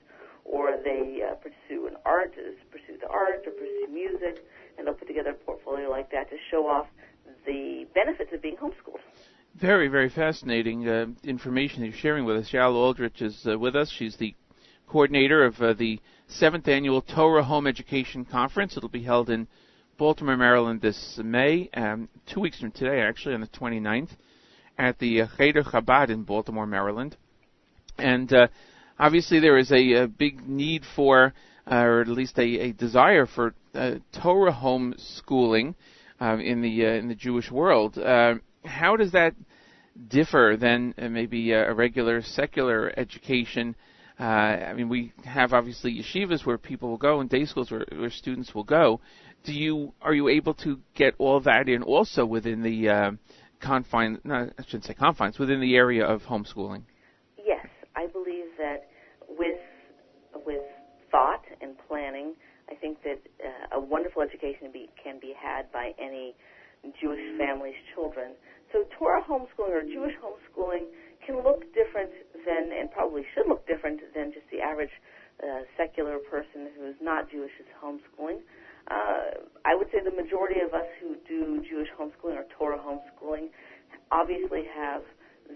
or they uh, pursue an art, uh, pursue the art, or pursue music, and they'll put together a portfolio like that to show off the benefits of being homeschooled. Very, very fascinating uh, information you're sharing with us. Yael Aldrich is uh, with us. She's the coordinator of uh, the seventh annual Torah Home Education Conference. It'll be held in Baltimore, Maryland this May, um, two weeks from today, actually, on the 29th, at the uh, Cheder Chabad in Baltimore, Maryland. And uh, obviously, there is a, a big need for, uh, or at least a, a desire for, uh, Torah home schooling um, in the uh, in the Jewish world. Uh, how does that differ than maybe a, regular secular education. I mean, we have obviously yeshivas where people will go and day schools where, where students will go. Do you are you able to get all that in also within the confines? No, I shouldn't say confines within the area of homeschooling. Yes, I believe that with with thought and planning, I think that uh, a wonderful education be, can be had by any Jewish family's children. So Torah homeschooling or Jewish homeschooling can look different than, and probably should look different than just the average uh, secular person who's not Jewish is homeschooling. Uh, I would say the majority of us who do Jewish homeschooling or Torah homeschooling obviously have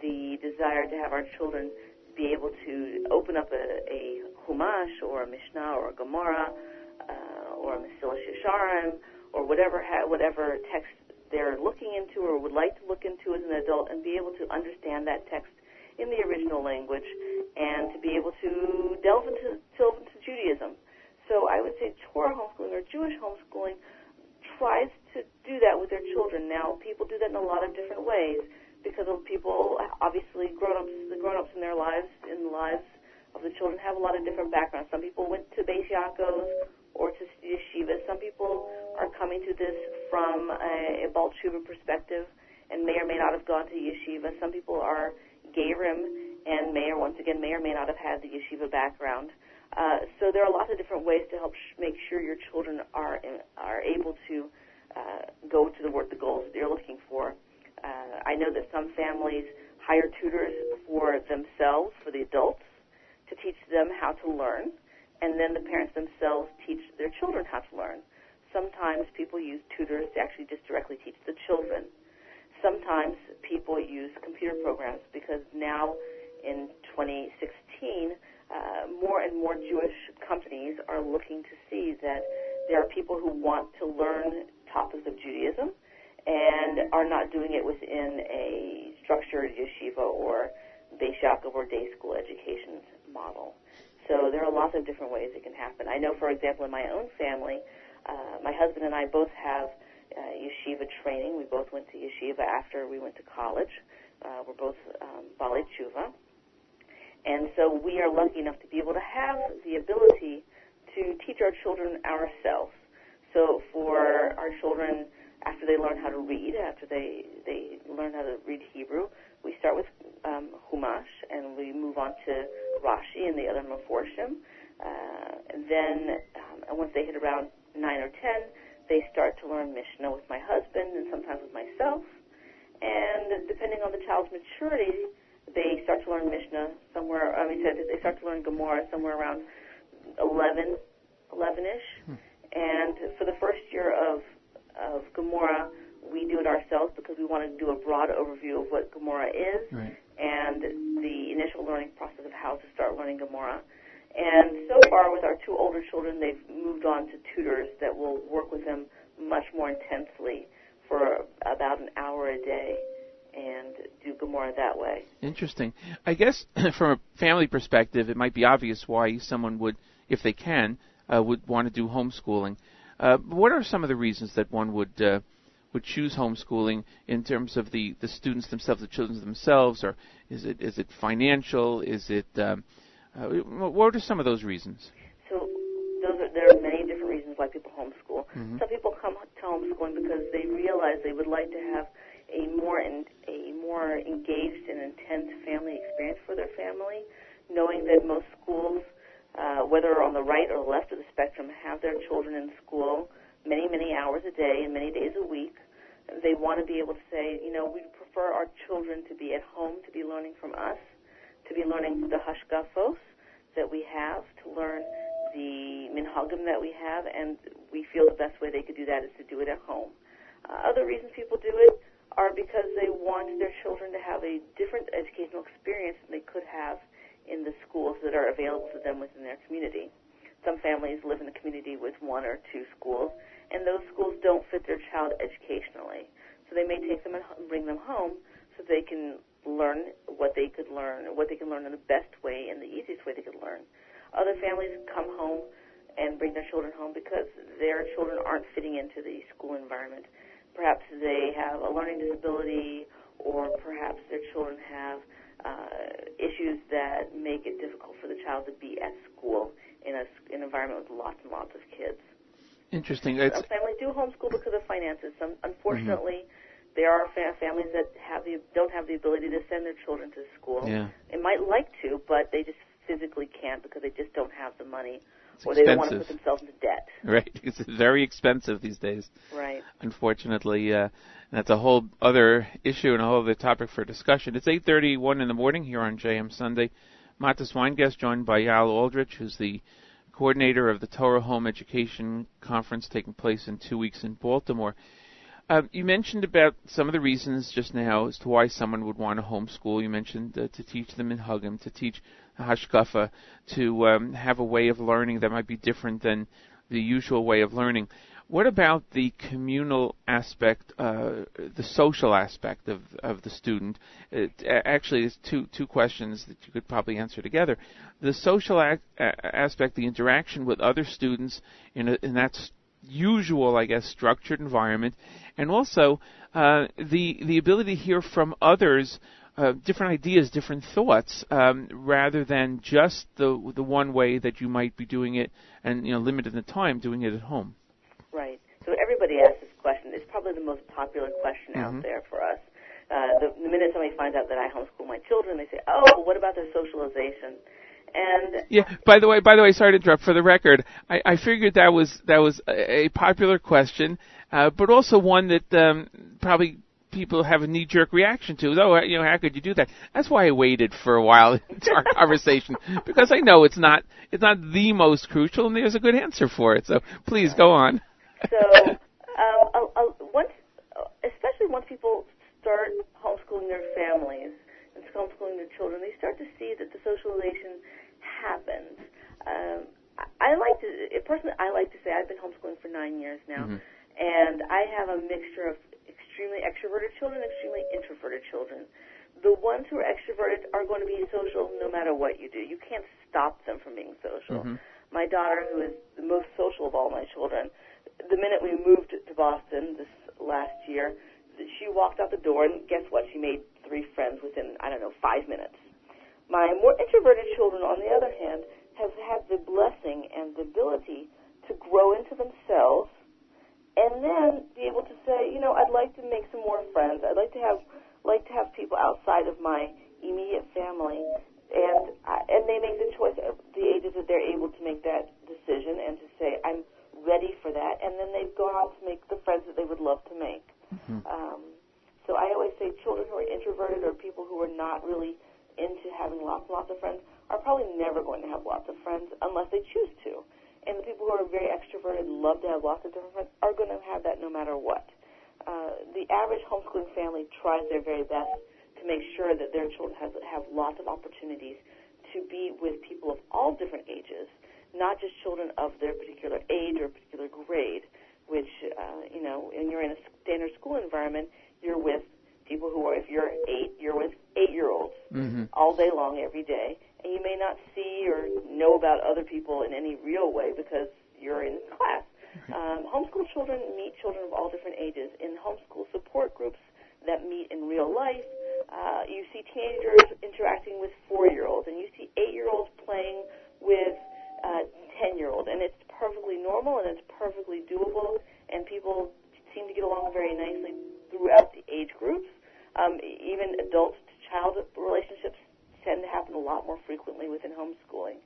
the desire to have our children be able to open up a, a Humash or a Mishnah or a Gemara uh, or a Mesilas Yesharim or whatever ha- whatever text they're looking into or would like to look into as an adult and be able to understand that text in the original language and to be able to delve into delve into Judaism. So I would say Torah homeschooling or Jewish homeschooling tries to do that with their children. Now people do that in a lot of different ways because of people obviously grown ups the grown ups in their lives in the lives of the children have a lot of different backgrounds. Some people went to Beis Yaakov's or to yeshiva. Some people are coming to this from a, a Baal Tshuva perspective and may or may not have gone to yeshiva. Some people are Gerim and may or once again may or may not have had the yeshiva background. Uh, so there are lots of different ways to help sh- make sure your children are are able to uh, go to the goals that they're looking for. Uh, I know that some families hire tutors for themselves, for the adults, to teach them how to learn, and then the parents themselves teach their children how to learn. Sometimes people use tutors to actually just directly teach the children. Sometimes people use computer programs because now in 2016, uh, more and more Jewish companies are looking to see that there are people who want to learn topics of Judaism and are not doing it within a structured yeshiva or Beis Yaakov or day school education model. So there are lots of different ways it can happen. I know, for example, in my own family, uh, my husband and I both have uh, yeshiva training. We both went to yeshiva after we went to college. Uh, we're both um, Baalei Tshuva. And so we are lucky enough to be able to have the ability to teach our children ourselves. So for our children, after they learn how to read, after they, they learn how to read Hebrew, we start with um, Humash and we move on to Rashi and the other Meforshim. Uh, and then um, and once they hit around 9 or 10, they start to learn Mishnah with my husband and sometimes with myself. And depending on the child's maturity, they start to learn Mishnah somewhere, I mean, they start to learn Gemara somewhere around 11, 11-ish. Hmm. And for the first year of, of Gemara, we do it ourselves because we want to do a broad overview of what Gemara is Right. and the initial learning process of how to start learning Gemara. And so far, with our two older children, they've moved on to tutors that will work with them much more intensely for about an hour a day and do Gemara that way. Interesting. I guess from a family perspective, it might be obvious why someone would, if they can, uh, would want to do homeschooling. Uh, what are some of the reasons that one would uh, would choose homeschooling in terms of the, the students themselves, the children themselves, or is it is it financial? Is it um, uh, what are some of those reasons? So those are, there are many different reasons why people homeschool. Mhm. Some people come to homeschooling because they realize they would like to have a more in, a more engaged and intense family experience for their family, knowing that most schools, uh, whether on the right or left of the spectrum, have their children in school many many hours a day and many days a week. They want to be able to say, you know, we prefer our children to be at home, to be learning from us, to be learning the hashkafos that we have, to learn the minhagim that we have, and we feel the best way they could do that is to do it at home. Uh, other reasons people do it are because they want their children to have a different educational experience than they could have in the schools that are available to them within their community. Some families live in a community with one or two schools, and those schools don't fit their child educationally. So they may take them and bring them home so they can learn what they could learn, what they can learn in the best way and the easiest way they could learn. Other families come home and bring their children home because their children aren't fitting into the school environment. Perhaps they have a learning disability or perhaps their children have uh, issues that make it difficult for the child to be at school in a s- an environment with lots and lots of kids. Interesting. It's, Some families do homeschool because of finances. Some, unfortunately, Mm-hmm. there are fa- families that have the don't have the ability to send their children to school. Yeah. They might like to, but they just physically can't because they just don't have the money, It's or they don't want to put themselves into debt. right. It's very expensive these days. Right. Unfortunately, uh, that's a whole other issue and a whole other topic for discussion. It's 8:31 in the morning here on JM Sunday. Matis Weingast joined by Yael Aldrich, who's the coordinator of the Torah Home Education Conference taking place in two weeks in Baltimore. Uh, you mentioned about some of the reasons just now as to why someone would want to homeschool. You mentioned uh, to teach them in Hagim, to teach Hashkafa, to um, have a way of learning that might be different than the usual way of learning. What about the communal aspect, uh, the social aspect of of the student? It, actually, it's two two questions that you could probably answer together. The social ac- aspect, the interaction with other students in a, in that usual, I guess, structured environment, and also uh, the the ability to hear from others. Uh, different ideas, different thoughts, um, rather than just the the one way that you might be doing it, and you know, limited the time doing it at home. Right. So everybody asks this question. It's probably the most popular question Mhm. out there for us. Uh, the, the minute somebody finds out that I homeschool my children, they say, "Oh, what about their socialization?" And Yeah. By the way, by the way, sorry to interrupt. For the record, I, I figured that was that was a, a popular question, uh, but also one that um, probably people have a knee-jerk reaction to. Oh, you know, how could you do that? That's why I waited for a while into our conversation because I know it's not it's not the most crucial, and there's a good answer for it. So please go on. so, um, uh, uh, once, especially once people start homeschooling their families and homeschooling their children, they start to see that the socialization happens. Um, I, like to, personally, I like to say I've been homeschooling for nine years now, Mhm. and I have a mixture of extremely extroverted children, and extremely introverted children. The ones who are extroverted are going to be social no matter what you do. You can't stop them from being social. Mhm. My daughter, who is the most social of all my children, the minute we moved to Boston this last year, she walked out the door, and guess what? She made three friends within, I don't know, five minutes. My more introverted children, on the other hand, have had the blessing and the ability to grow into themselves and then be able to say, you know, I'd like to make some more friends. I'd like to have like to have people outside of my immediate family, and I, and they make the choice at the ages that they're able to make that decision and to say, I'm ready for that, and then they go out to make the friends that they would love to make. Um, so I always say children who are introverted or people who are not really into having lots and lots of friends are probably never going to have lots of friends unless they choose to. And the people who are very extroverted, love to have lots of different friends, are going to have that no matter what. Uh, the average homeschooling family tries their very best to make sure that their children has, have lots of opportunities to be with people of all different ages, not just children of their particular age or particular grade, which, uh, you know, when you're in a standard school environment, you're with people who are, if you're eight, you're with eight-year-olds Mm-hmm. all day long, every day, and you may not see or know about other people in any real way because you're in class. Um, homeschool children meet children of all different ages in homeschool support groups that meet in real life. Uh, you see teenagers interacting with four-year-olds, and you see eight-year-olds playing with uh, ten-year-olds, and it's perfectly normal and it's perfectly doable, and people seem to get along very nicely throughout the age groups. Um, even adult to child relationships tend to happen a lot more frequently within homeschooling.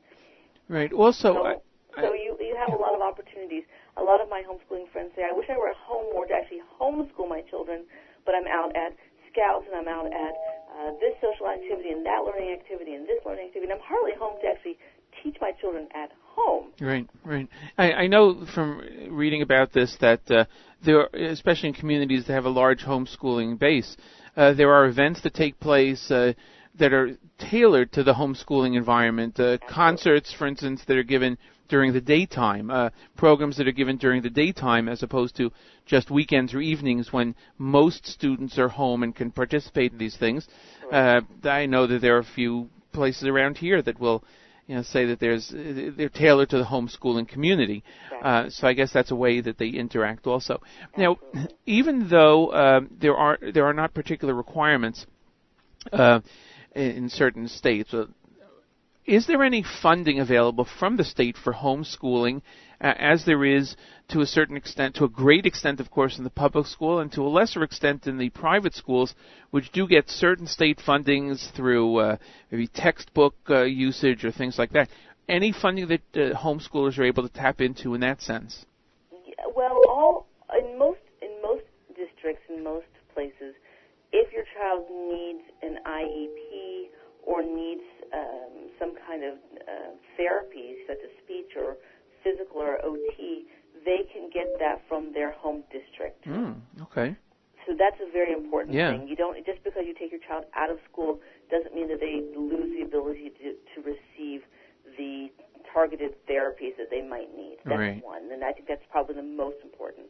Right. Also, So, I, I, so you you have a lot of opportunities. A lot of my homeschooling friends say, "I wish I were at home more to actually homeschool my children, but I'm out at scouts and I'm out at uh, this social activity and that learning activity and this learning activity. And I'm hardly home to actually teach my children at home." Right, right. I, I know from reading about this that uh, there, are, especially in communities that have a large homeschooling base, uh, there are events that take place uh, that are tailored to the homeschooling environment. Uh, concerts, for instance, that are given during the daytime, uh, programs that are given during the daytime as opposed to just weekends or evenings when most students are home and can participate in these things. Uh, I know that there are a few places around here that will you know, say that there's they're tailored to the homeschooling community. Uh, so I guess that's a way that they interact also. Now, even though um, there are there are not particular requirements uh, in, in certain states. Uh, is there any funding available from the state for homeschooling, uh, as there is to a certain extent, to a great extent, of course, in the public school, and to a lesser extent in the private schools, which do get certain state fundings through uh, maybe textbook uh, usage or things like that? Any funding that uh, homeschoolers are able to tap into in that sense? Yeah, well, all in most in most districts in most places, if your child needs an IEP or needs um, some kind of uh, therapy, such as speech or physical or OT, they can get that from their home district. Mm, okay. So that's a very important Yeah. thing. You don't just because you take your child out of school doesn't mean that they lose the ability to to receive the targeted therapies that they might need. That's Right. one, and I think that's probably the most important.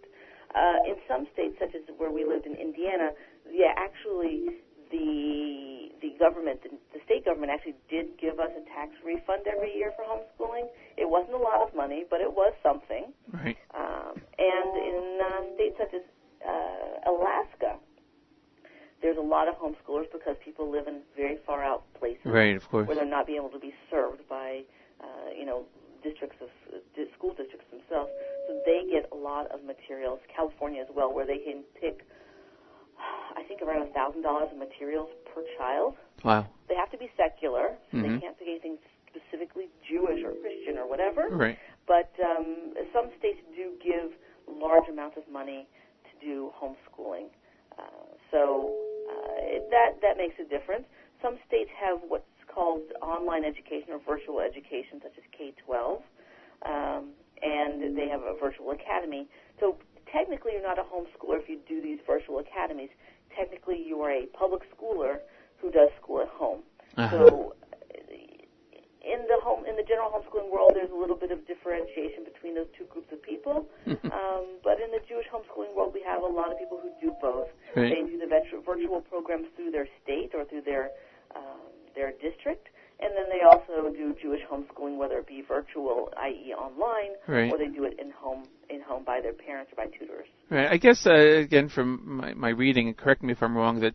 Uh, in some states, such as where we lived in Indiana, yeah, actually the the government, the, the state government, actually did give us a tax refund every year for homeschooling. It wasn't a lot of money, but it was something. Right. Um, and in uh, states such as uh, Alaska, there's a lot of homeschoolers because people live in very far out places Right, of course. where they're not being able to be served by, uh, you know, districts of di- school districts themselves. So they get a lot of materials. California as well, where they can pick, I think around a thousand dollars of materials per child. Wow. They have to be secular, so Mhm. they can't pick anything specifically Jewish or Christian or whatever. Right. But um, some states do give large amounts of money to do homeschooling. Uh, so uh, it, that that makes a difference. Some states have what's called online education or virtual education, such as K-12, um, and they have a virtual academy. So technically, you're not a homeschooler if you do these virtual academies. Technically, you are a public schooler who does school at home. Uh-huh. So in the home in the general homeschooling world, there's a little bit of differentiation between those two groups of people. um, but in the Jewish homeschooling world, we have a lot of people who do both. Right. They do the virtual programs through their state or through their um, their district, and then they also do Jewish homeschooling, whether it be virtual, i.e., online, Right. or they do it in home in home by their parents or by tutors. Right. I guess uh, again from my, my reading, and correct me if I'm wrong, that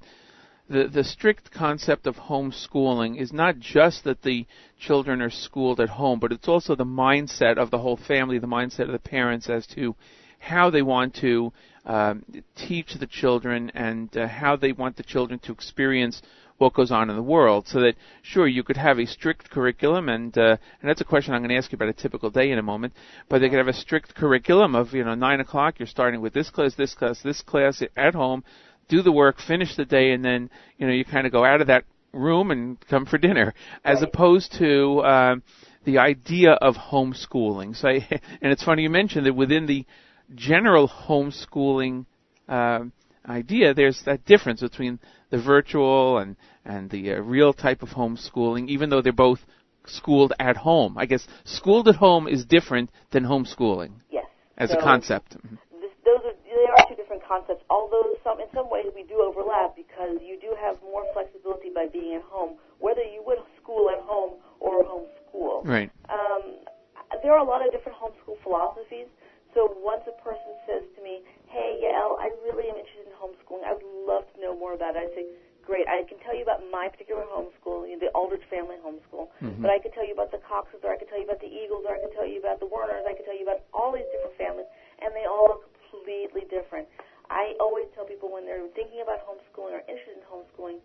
the the strict concept of homeschooling is not just that the children are schooled at home, but it's also the mindset of the whole family, the mindset of the parents as to how they want to um, teach the children and uh, how they want the children to experience what goes on in the world. So that sure you could have a strict curriculum, and uh, and that's a question I'm going to ask you about a typical day in a moment. But they could have a strict curriculum of you know nine o'clock you're starting with this class, this class, this class at home, do the work, finish the day, and then you know you kind of go out of that room and come for dinner, as opposed to um, the idea of homeschooling. So, I, and it's funny you mentioned that within the general homeschooling um, idea, there's that difference between the virtual and and the uh, real type of homeschooling, even though they're both schooled at home. I guess schooled at home is different than homeschooling Yes. as a So- concept. this, those are they are two different concepts. Although some in some ways we do overlap because you do have more flexibility by being at home, whether you would school at home or homeschool. Right. Um, there are a lot of different homeschool philosophies. So once a person says to me, "Hey, Yael, I really am interested in homeschooling. I would love to know more about it," I say, "Great. I can tell you about my particular homeschool, you know, the Aldrich family homeschool, Mhm. but I could tell you about the Coxes, or I could tell you about the Eagles, or I could tell you about the Werners. I could tell you about all these different families, and they all look completely different. I always tell people when they're thinking about homeschooling or interested in homeschooling,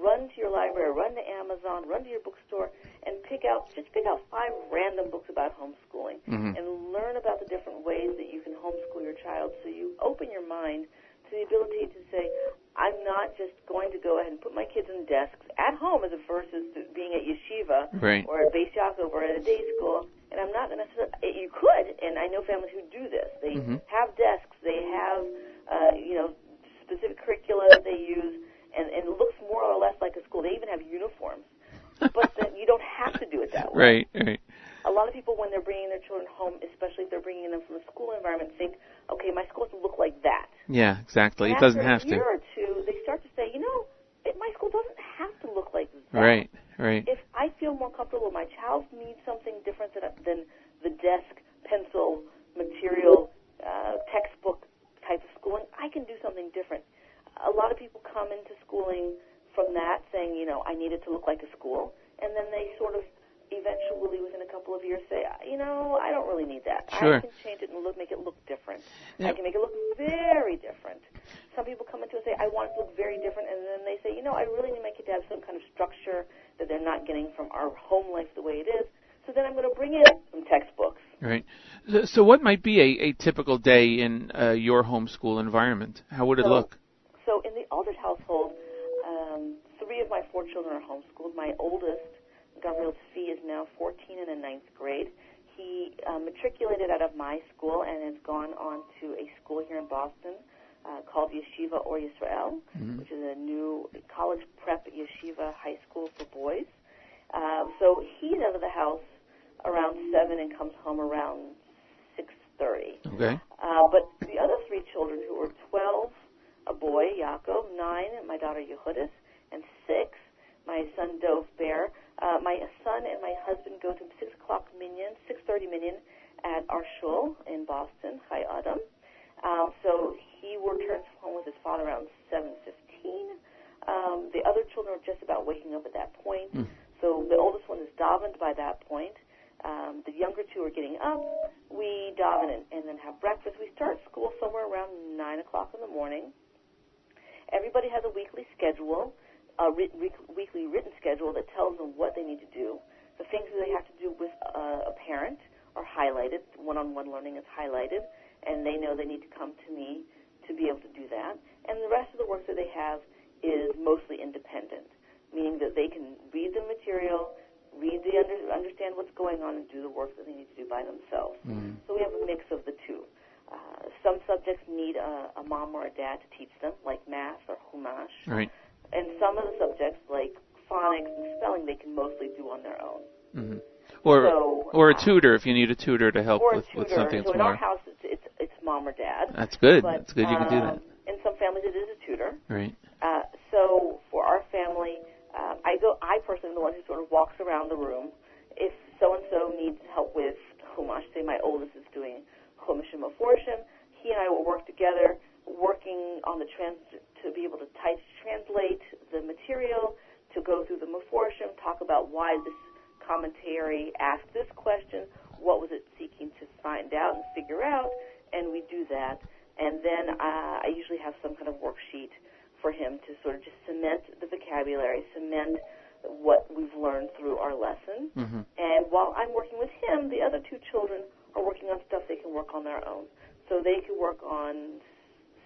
run to your library, run to Amazon, run to your bookstore, and pick out just pick out five random books about homeschooling Mhm. and learn about the different ways that you can homeschool your child. So you open your mind to the ability to say, I'm not just going to go ahead and put my kids in desks at home as a versus to being at yeshiva Right. or at Beis Yaakov or at a day school. And I'm not going to. You could, and I know families who do this. They Mhm. have desks. They have, uh, you know, specific curricula that they use, and, and it looks more or less like a school. They even have uniforms. but then you don't have to do it that way. Right. Right. A lot of people, when they're bringing their children home, especially if they're bringing them from a school environment, think, okay, my school has to look like that. Yeah. Exactly. And It doesn't have to. after a year or two, they start to say, you know, it, my school doesn't have to look like that. Right. Right. If I I feel more comfortable. My child needs something different than, than the desk, pencil, material, uh, textbook type of schooling. I can do something different. A lot of people come into schooling from that saying, you know, I need it to look like a school, and then they sort of eventually, within a couple of years, say, you know, I don't really need that. Sure. I can change it and look, make it look different. Yeah. I can make it look very different. Some people come into it and say, I want it to look very different, and then they say, you know, I really need my kid to have some kind of structure that they're not getting from our home life the way it is. So then I'm going to bring in some textbooks. Right. So, so what might be a, a typical day in uh, your homeschool environment? How would it So- look? So in the Aldrich household, um, three of my four children are homeschooled. My oldest, Gabriel Tzvi, is now 14 in the ninth grade. He uh, matriculated out of my school and has gone on to a school here in Boston uh, called Yeshiva or Yisrael, which is a new college prep yeshiva high school for boys. Uh, so he's out of the house around seven and comes home around 6:30. Okay. Uh, but the other three children who were 12, a boy, Yaakov, 9, my daughter Yehudis, and 6, my son Dov Bear. Uh, my son and my husband go to 6 o'clock minyan, 6.30 minyan at our shul in Boston, Chai Odom. Um, so he returns home with his father around 7.15. Um, the other children are just about waking up at that point. So the oldest one is davened by that point. Um, the younger two are getting up. We daven and, and then have breakfast. We start school somewhere around 9 o'clock in the morning. Everybody has a weekly schedule, a writ- week- weekly written schedule that tells them what they need to do. The things that they have to do with uh, a parent are highlighted. One-on-one learning is highlighted, and they know they need to come to me to be able to do that. And the rest of the work that they have is mostly independent, meaning that they can read the material, read the under, understand what's going on, and do the work that they need to do by themselves. So we have a mix of the two. Uh, some subjects need a, a mom or a dad to teach them, like math or Humash. Right. And some of the subjects, like phonics and spelling, they can mostly do on their own. hmm Or So, or a uh, tutor if you need a tutor to help or with, tutor. with something so that's in our more. house, it's, it's it's mom or dad. That's good. But, That's good. You can do that. um, In some families, it is a tutor. Right. Uh, so for our family, um, I go. I personally am the one who sort of walks around the room. If so and so needs help with chumash, say my oldest is doing chumash and maforshim, he and I will work together, working on the trans to be able to type, translate the material, to go through the maforshim, talk about why this commentary asked this question, what was it seeking to find out and figure out, and we do that. And then uh, I usually have some kind of worksheet for him to sort of just cement the vocabulary, cement what we've learned through our lesson. hmm And while I'm working with him, the other two children are working on stuff they can work on their own. So they can work on,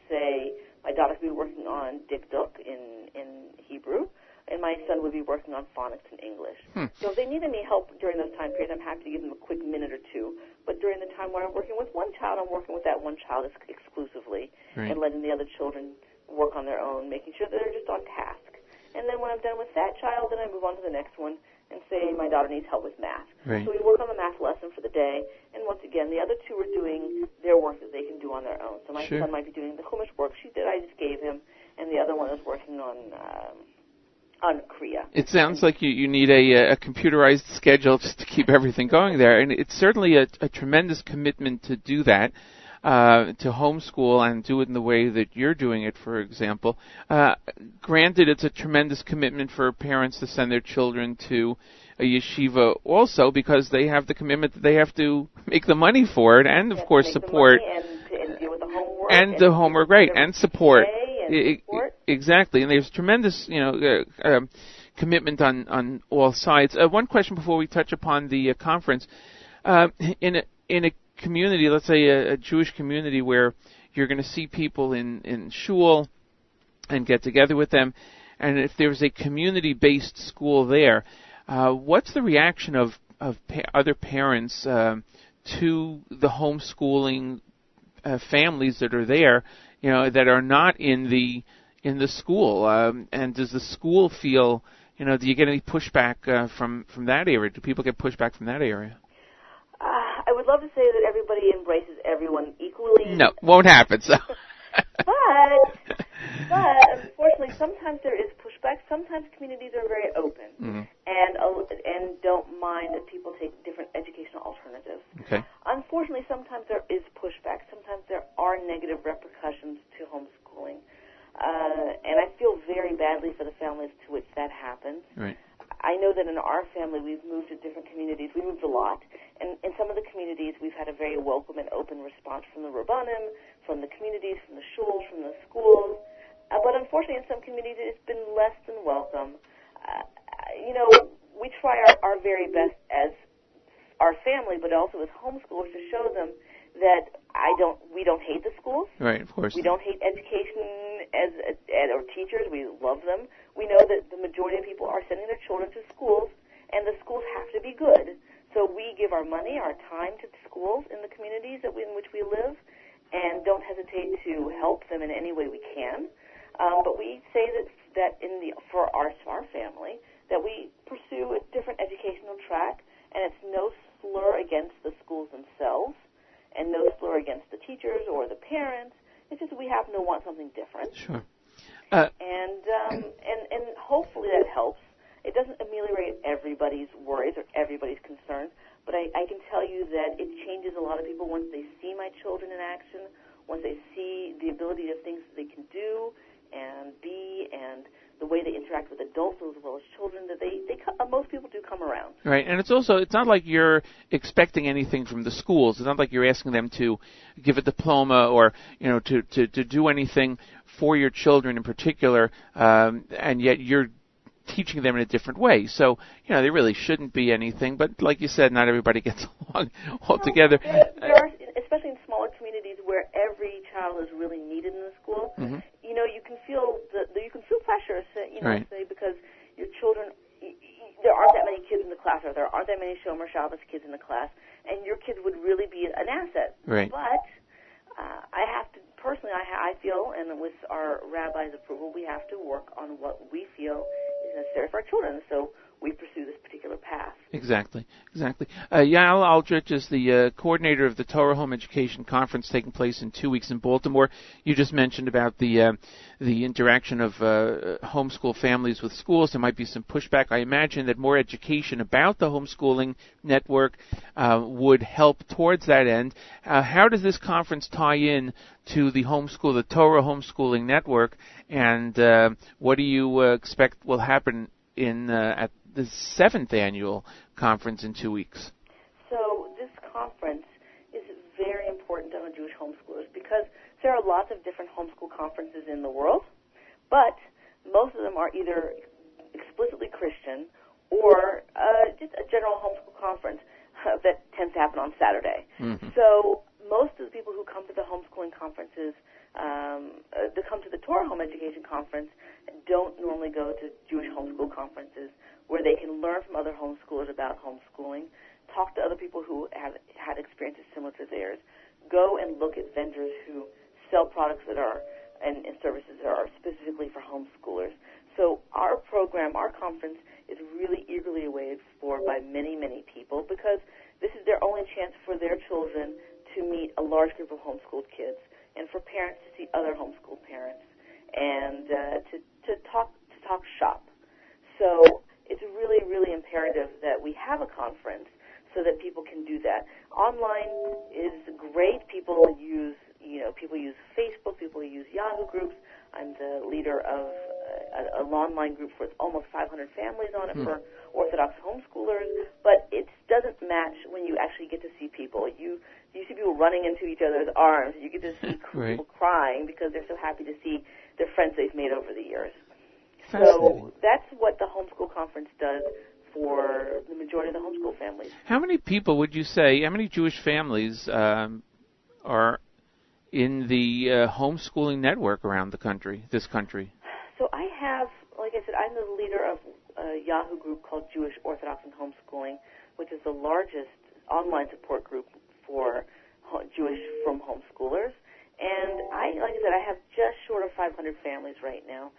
say, my daughter could be working on dikduk in, in Hebrew, and my son would be working on phonics in English. Hmm. So if they need any help during those time periods, I'm happy to give them a quick minute or two. But during the time where I'm working with one child, I'm working with that one child ex- exclusively Right. and letting the other children work on their own, making sure that they're just on task. And then when I'm done with that child, then I move on to the next one and say my daughter needs help with math. Right. So we work on the math lesson for the day, and once again, the other two are doing their work that they can do on their own. So my Sure. son might be doing the Chumash worksheet that I just gave him, and the other one is working on um, on Kriya. It sounds like you, you need a, a computerized schedule just to keep everything going there, and it's certainly a, a tremendous commitment to do that, uh, to homeschool and do it in the way that you're doing it, for example. Uh, granted, it's a tremendous commitment for parents to send their children to a yeshiva also because they have the commitment that they have to make the money for it and, of Yes, course, the support and, and deal with the homework and the homework, right, and support. and support. exactly, and there's tremendous, you know, uh, um, commitment on on all sides. Uh, one question before we touch upon the uh, conference, uh, in a in a community, let's say a, a Jewish community where you're going to see people in in shul and get together with them, and if there's a community-based school there, uh, what's the reaction of of pa- other parents um, to the homeschooling uh, families that are there, you know, that are not in the in the school? Um, and does the school feel, you know, do you get any pushback uh, from from that area? Do people get pushback from that area? Uh, I would love to say that everybody embraces everyone equally. No, won't happen. So. but but unfortunately, sometimes there is pushback. Sometimes communities are very open mm-hmm. and uh, and don't mind that people take different educational alternatives. Okay. Unfortunately, sometimes there is pushback. Sometimes there are negative repercussions to homeschooling. Uh, and I feel very badly for the families to which that happens. Right. I know that in our family we've moved to different communities. We moved a lot. And in some of the communities we've had a very welcome and open response from the Rabbanim, from the communities, from the shuls, from the schools. Uh, but unfortunately in some communities it's been less than welcome. Uh, you know, we try our, our very best as our family, but also as homeschoolers to show them that I don't, we don't hate the schools. Right, of course. We don't hate education as, as or teachers. We love them. We know that the majority of people are sending their children to schools, and the schools have to be good. So we give our money, our time to the schools in the communities that we, in which we live, and don't hesitate to help them in any way we can. Um, but we say that that in the for our our family that we pursue a different educational track, and it's no slur against the schools themselves, and no slur against the teachers or the parents. It's just we happen to want something different, Sure. Uh, and um, and and hopefully that helps. It doesn't ameliorate everybody's worries or everybody's concerns, but I, I can tell you that it changes a lot of people once they see my children in action, once they see the ability of things that they can do and be, and the way they interact with adults as well as children. That they they uh, most people do come around. Right, and it's also it's not like you're expecting anything from the schools. It's not like you're asking them to give a diploma or you know to to, to do anything for your children in particular, um, and yet you're teaching them in a different way. So you know there really shouldn't be anything. But like you said, not everybody gets along altogether. There, there are, especially in smaller communities where every child is really needed in the school. Mhm. You know, you can feel the, the you can feel pressure, say, you know, Right. say because your children, y- y- there aren't that many kids in the class, or there aren't that many Shomer Shabbos kids in the class, and your kids would really be an asset. Right. But uh, I have to personally, I, ha- I feel, and with our rabbi's approval, we have to work on what we feel is necessary for our children. So we pursue this particular path. Exactly, exactly. Uh, Yael Aldrich is the uh, coordinator of the Torah Home Education Conference taking place in two weeks in Baltimore. You just mentioned about the uh, the interaction of uh, homeschool families with schools. There might be some pushback. I imagine that more education about the homeschooling network uh, would help towards that end. Uh, how does this conference tie in to the homeschool, the Torah homeschooling network, and uh, what do you expect will happen in at the seventh annual conference in two weeks. So this conference is very important to Jewish homeschoolers because there are lots of different homeschool conferences in the world, but most of them are either explicitly Christian or uh, just a general homeschool conference uh, that tends to happen on Saturday. Mhm. So most of the people who come to the homeschooling conferences, um, uh, that come to the Torah Home Education Conference, don't normally go to Jewish homeschool conferences where they can learn from other homeschoolers about homeschooling, talk to other people who have had experiences similar to theirs, go and look at vendors who sell products that are and, and services that are specifically for homeschoolers. So our program, our conference, is really eagerly awaited for by many, many people because this is their only chance for their children to meet a large group of homeschooled kids and for parents to see other homeschooled parents and uh, to, to talk to talk shop. So it's really, really imperative that we have a conference so that people can do that. Online is great. People use, you know, people use Facebook, people use Yahoo groups. I'm the leader of a, an online group with almost 500 families on it Hmm. for Orthodox homeschoolers. But it doesn't match when you actually get to see people. You you see people running into each other's arms. You get to see Right. people crying because they're so happy to see their friends they've made over the years. So that's what the homeschool conference does for the majority of the homeschool families. How many people would you say? How many Jewish families um, are in the uh, homeschooling network around the country? This country. So I have, like I said, I'm the leader of a Yahoo group called Jewish Orthodox and Homeschooling, which is the largest online support group for Jewish from homeschoolers. And I, like I said, I have just short of 500 families right now.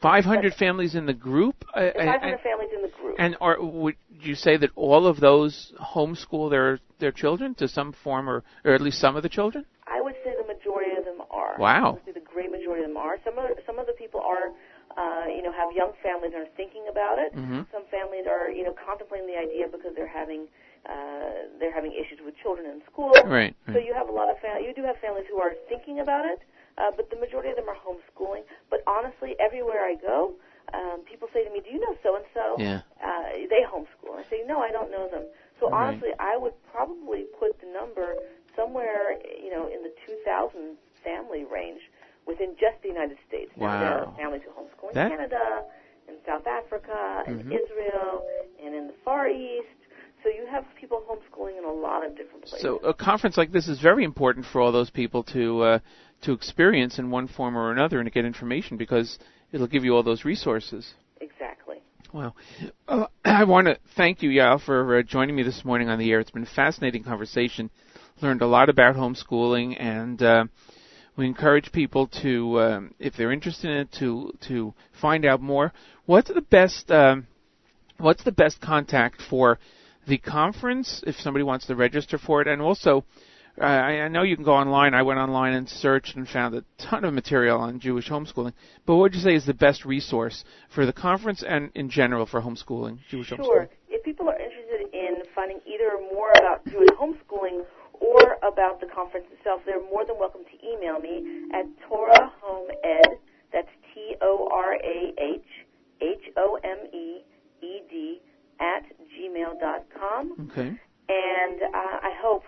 500 families in the group. Uh, There's and- 500 families in the group. and are would you say that all of those homeschool their their children to some form, or or at least some of the children? I would say the majority of them are. Wow. Say the great majority of them are. Some of some of the people are, uh, you know, have young families and are thinking about it. Mhm. Some families are, you know, contemplating the idea because they're having uh, they're having issues with children in school. Right, So you have a lot of fam- you do have families who are thinking about it, uh, but the majority of them are homeschooling. But honestly, everywhere I go, um, people say to me, "Do you know so and so?" Yeah. Uh, they homeschool. I say, "No, I don't know them." So Right. honestly, I would probably put the number somewhere, you know, in the 2,000 family range within just the United States. Now, there Wow. are families who homeschool in That- Canada, in South Africa, in Mhm. Israel, and in the Far East. So you have people homeschooling in a lot of different places. So a conference like this is very important for all those people to uh, to experience in one form or another and to get information because it'll give you all those resources. exactly. Wow. Uh, I want to thank you, Yael, for uh, joining me this morning on the air. It's been a fascinating conversation. Learned a lot about homeschooling, and uh, we encourage people to, um, if they're interested in it, to to find out more. What's the best um, What's the best contact for the conference if somebody wants to register for it, and also. Uh, I, I know you can go online. I went online and searched and found a ton of material on Jewish homeschooling. But what would you say is the best resource for the conference and in general for homeschooling, Jewish Sure. homeschooling? If people are interested in finding either more about Jewish homeschooling or about the conference itself, they're more than welcome to email me at Torah Home Ed. That's T O R A H H O M E E D at gmail dot com. Okay. And uh, I hope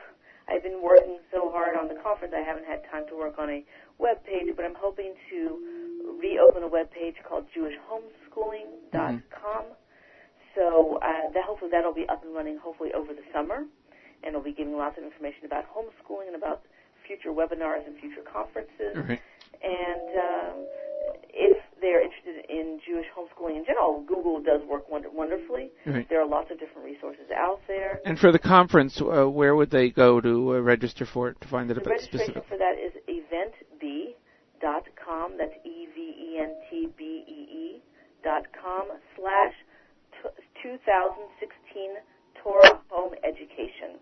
I've been working so hard on the conference, I haven't had time to work on a web page, but I'm hoping to reopen a web page called JewishHomeschooling.com. So uh, that hopefully that'll be up and running hopefully over the summer, and it'll be giving lots of information about homeschooling and about future webinars and future conferences. Right. And um, if they're interested in Jewish homeschooling in general, Google does work wonder- wonderfully. Right. There are lots of different resources out there. And for the conference, uh, where would they go to uh, register for it to find it a The bit registration specific? for that is eventbee.com. That's E V E N T B E E dot com slash 2016 Torah Home Education.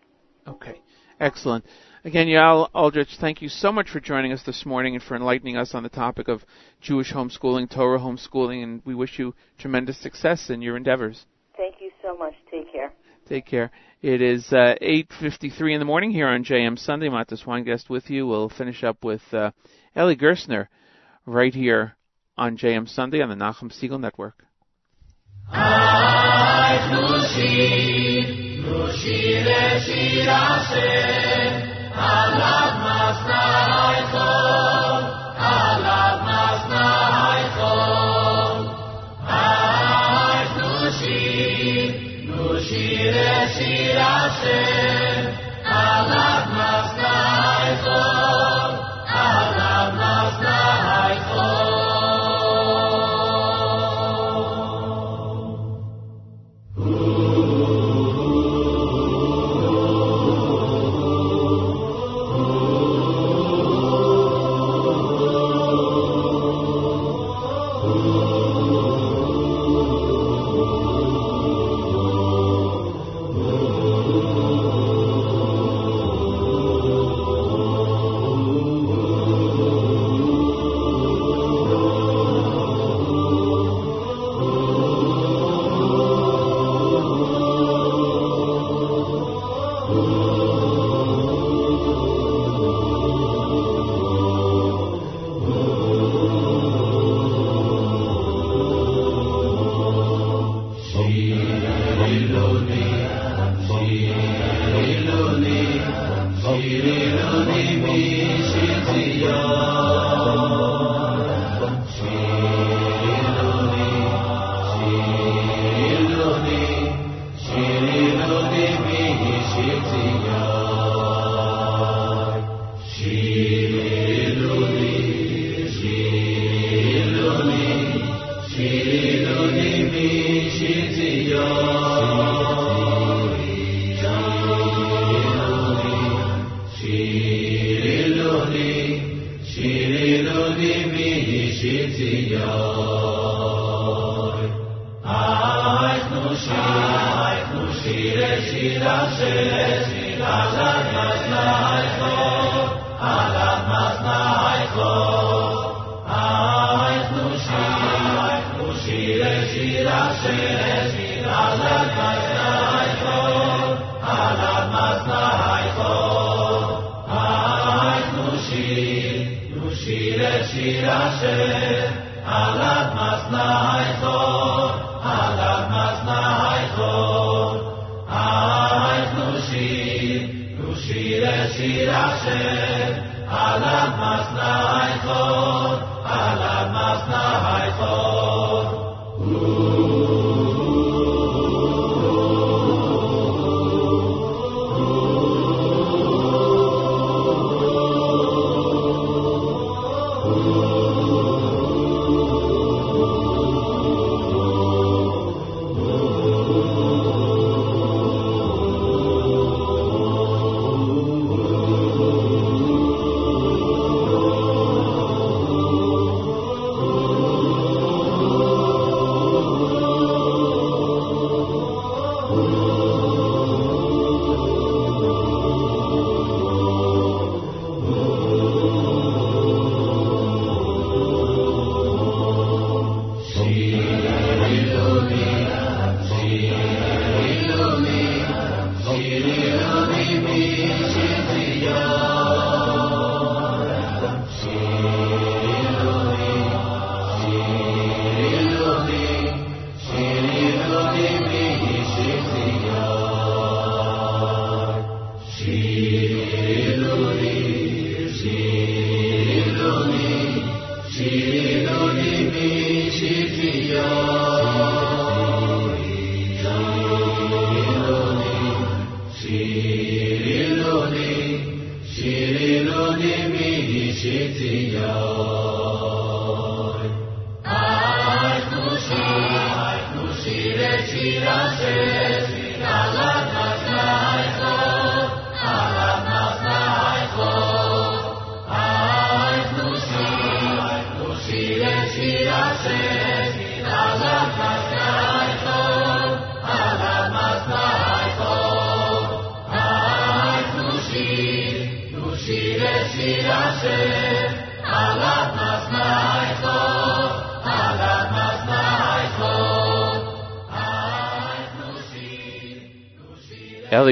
Okay. Excellent. Again, Yael Aldrich, thank you so much for joining us this morning and for enlightening us on the topic of Jewish homeschooling, Torah homeschooling, and we wish you tremendous success in your endeavors. Thank you so much. Take care. Take care. It is uh, 8.53 in the morning here on JM Sunday. Matis Weingast with you. We'll finish up with uh, Eli Gerstner right here on JM Sunday on the Nachum Segal Network. Shir Hashem,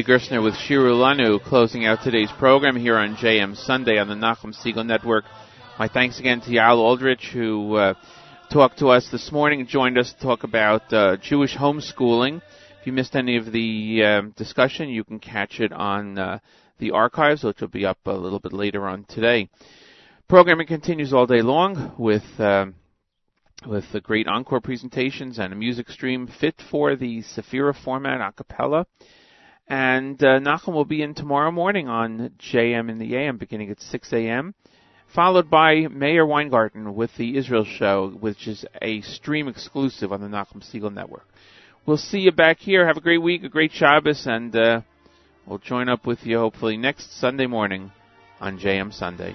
Gerstner with Shiru Lanu closing out today's program here on JM Sunday on the Nachum Segal Network. My thanks again to Yael Aldrich who uh, talked to us this morning and joined us to talk about uh, Jewish homeschooling. If you missed any of the um, discussion, you can catch it on uh, the archives, which will be up a little bit later on today. Programming continues all day long with um, with the great encore presentations and a music stream fit for the Sefira format a cappella. And uh, Nachum will be in tomorrow morning on JM in the AM, beginning at 6 a.m., followed by Meir Weingarten with the Israel Show, which is a stream exclusive on the Nachum Segal Network. We'll see you back here. Have a great week, a great Shabbos, and uh, we'll join up with you hopefully next Sunday morning on JM Sunday.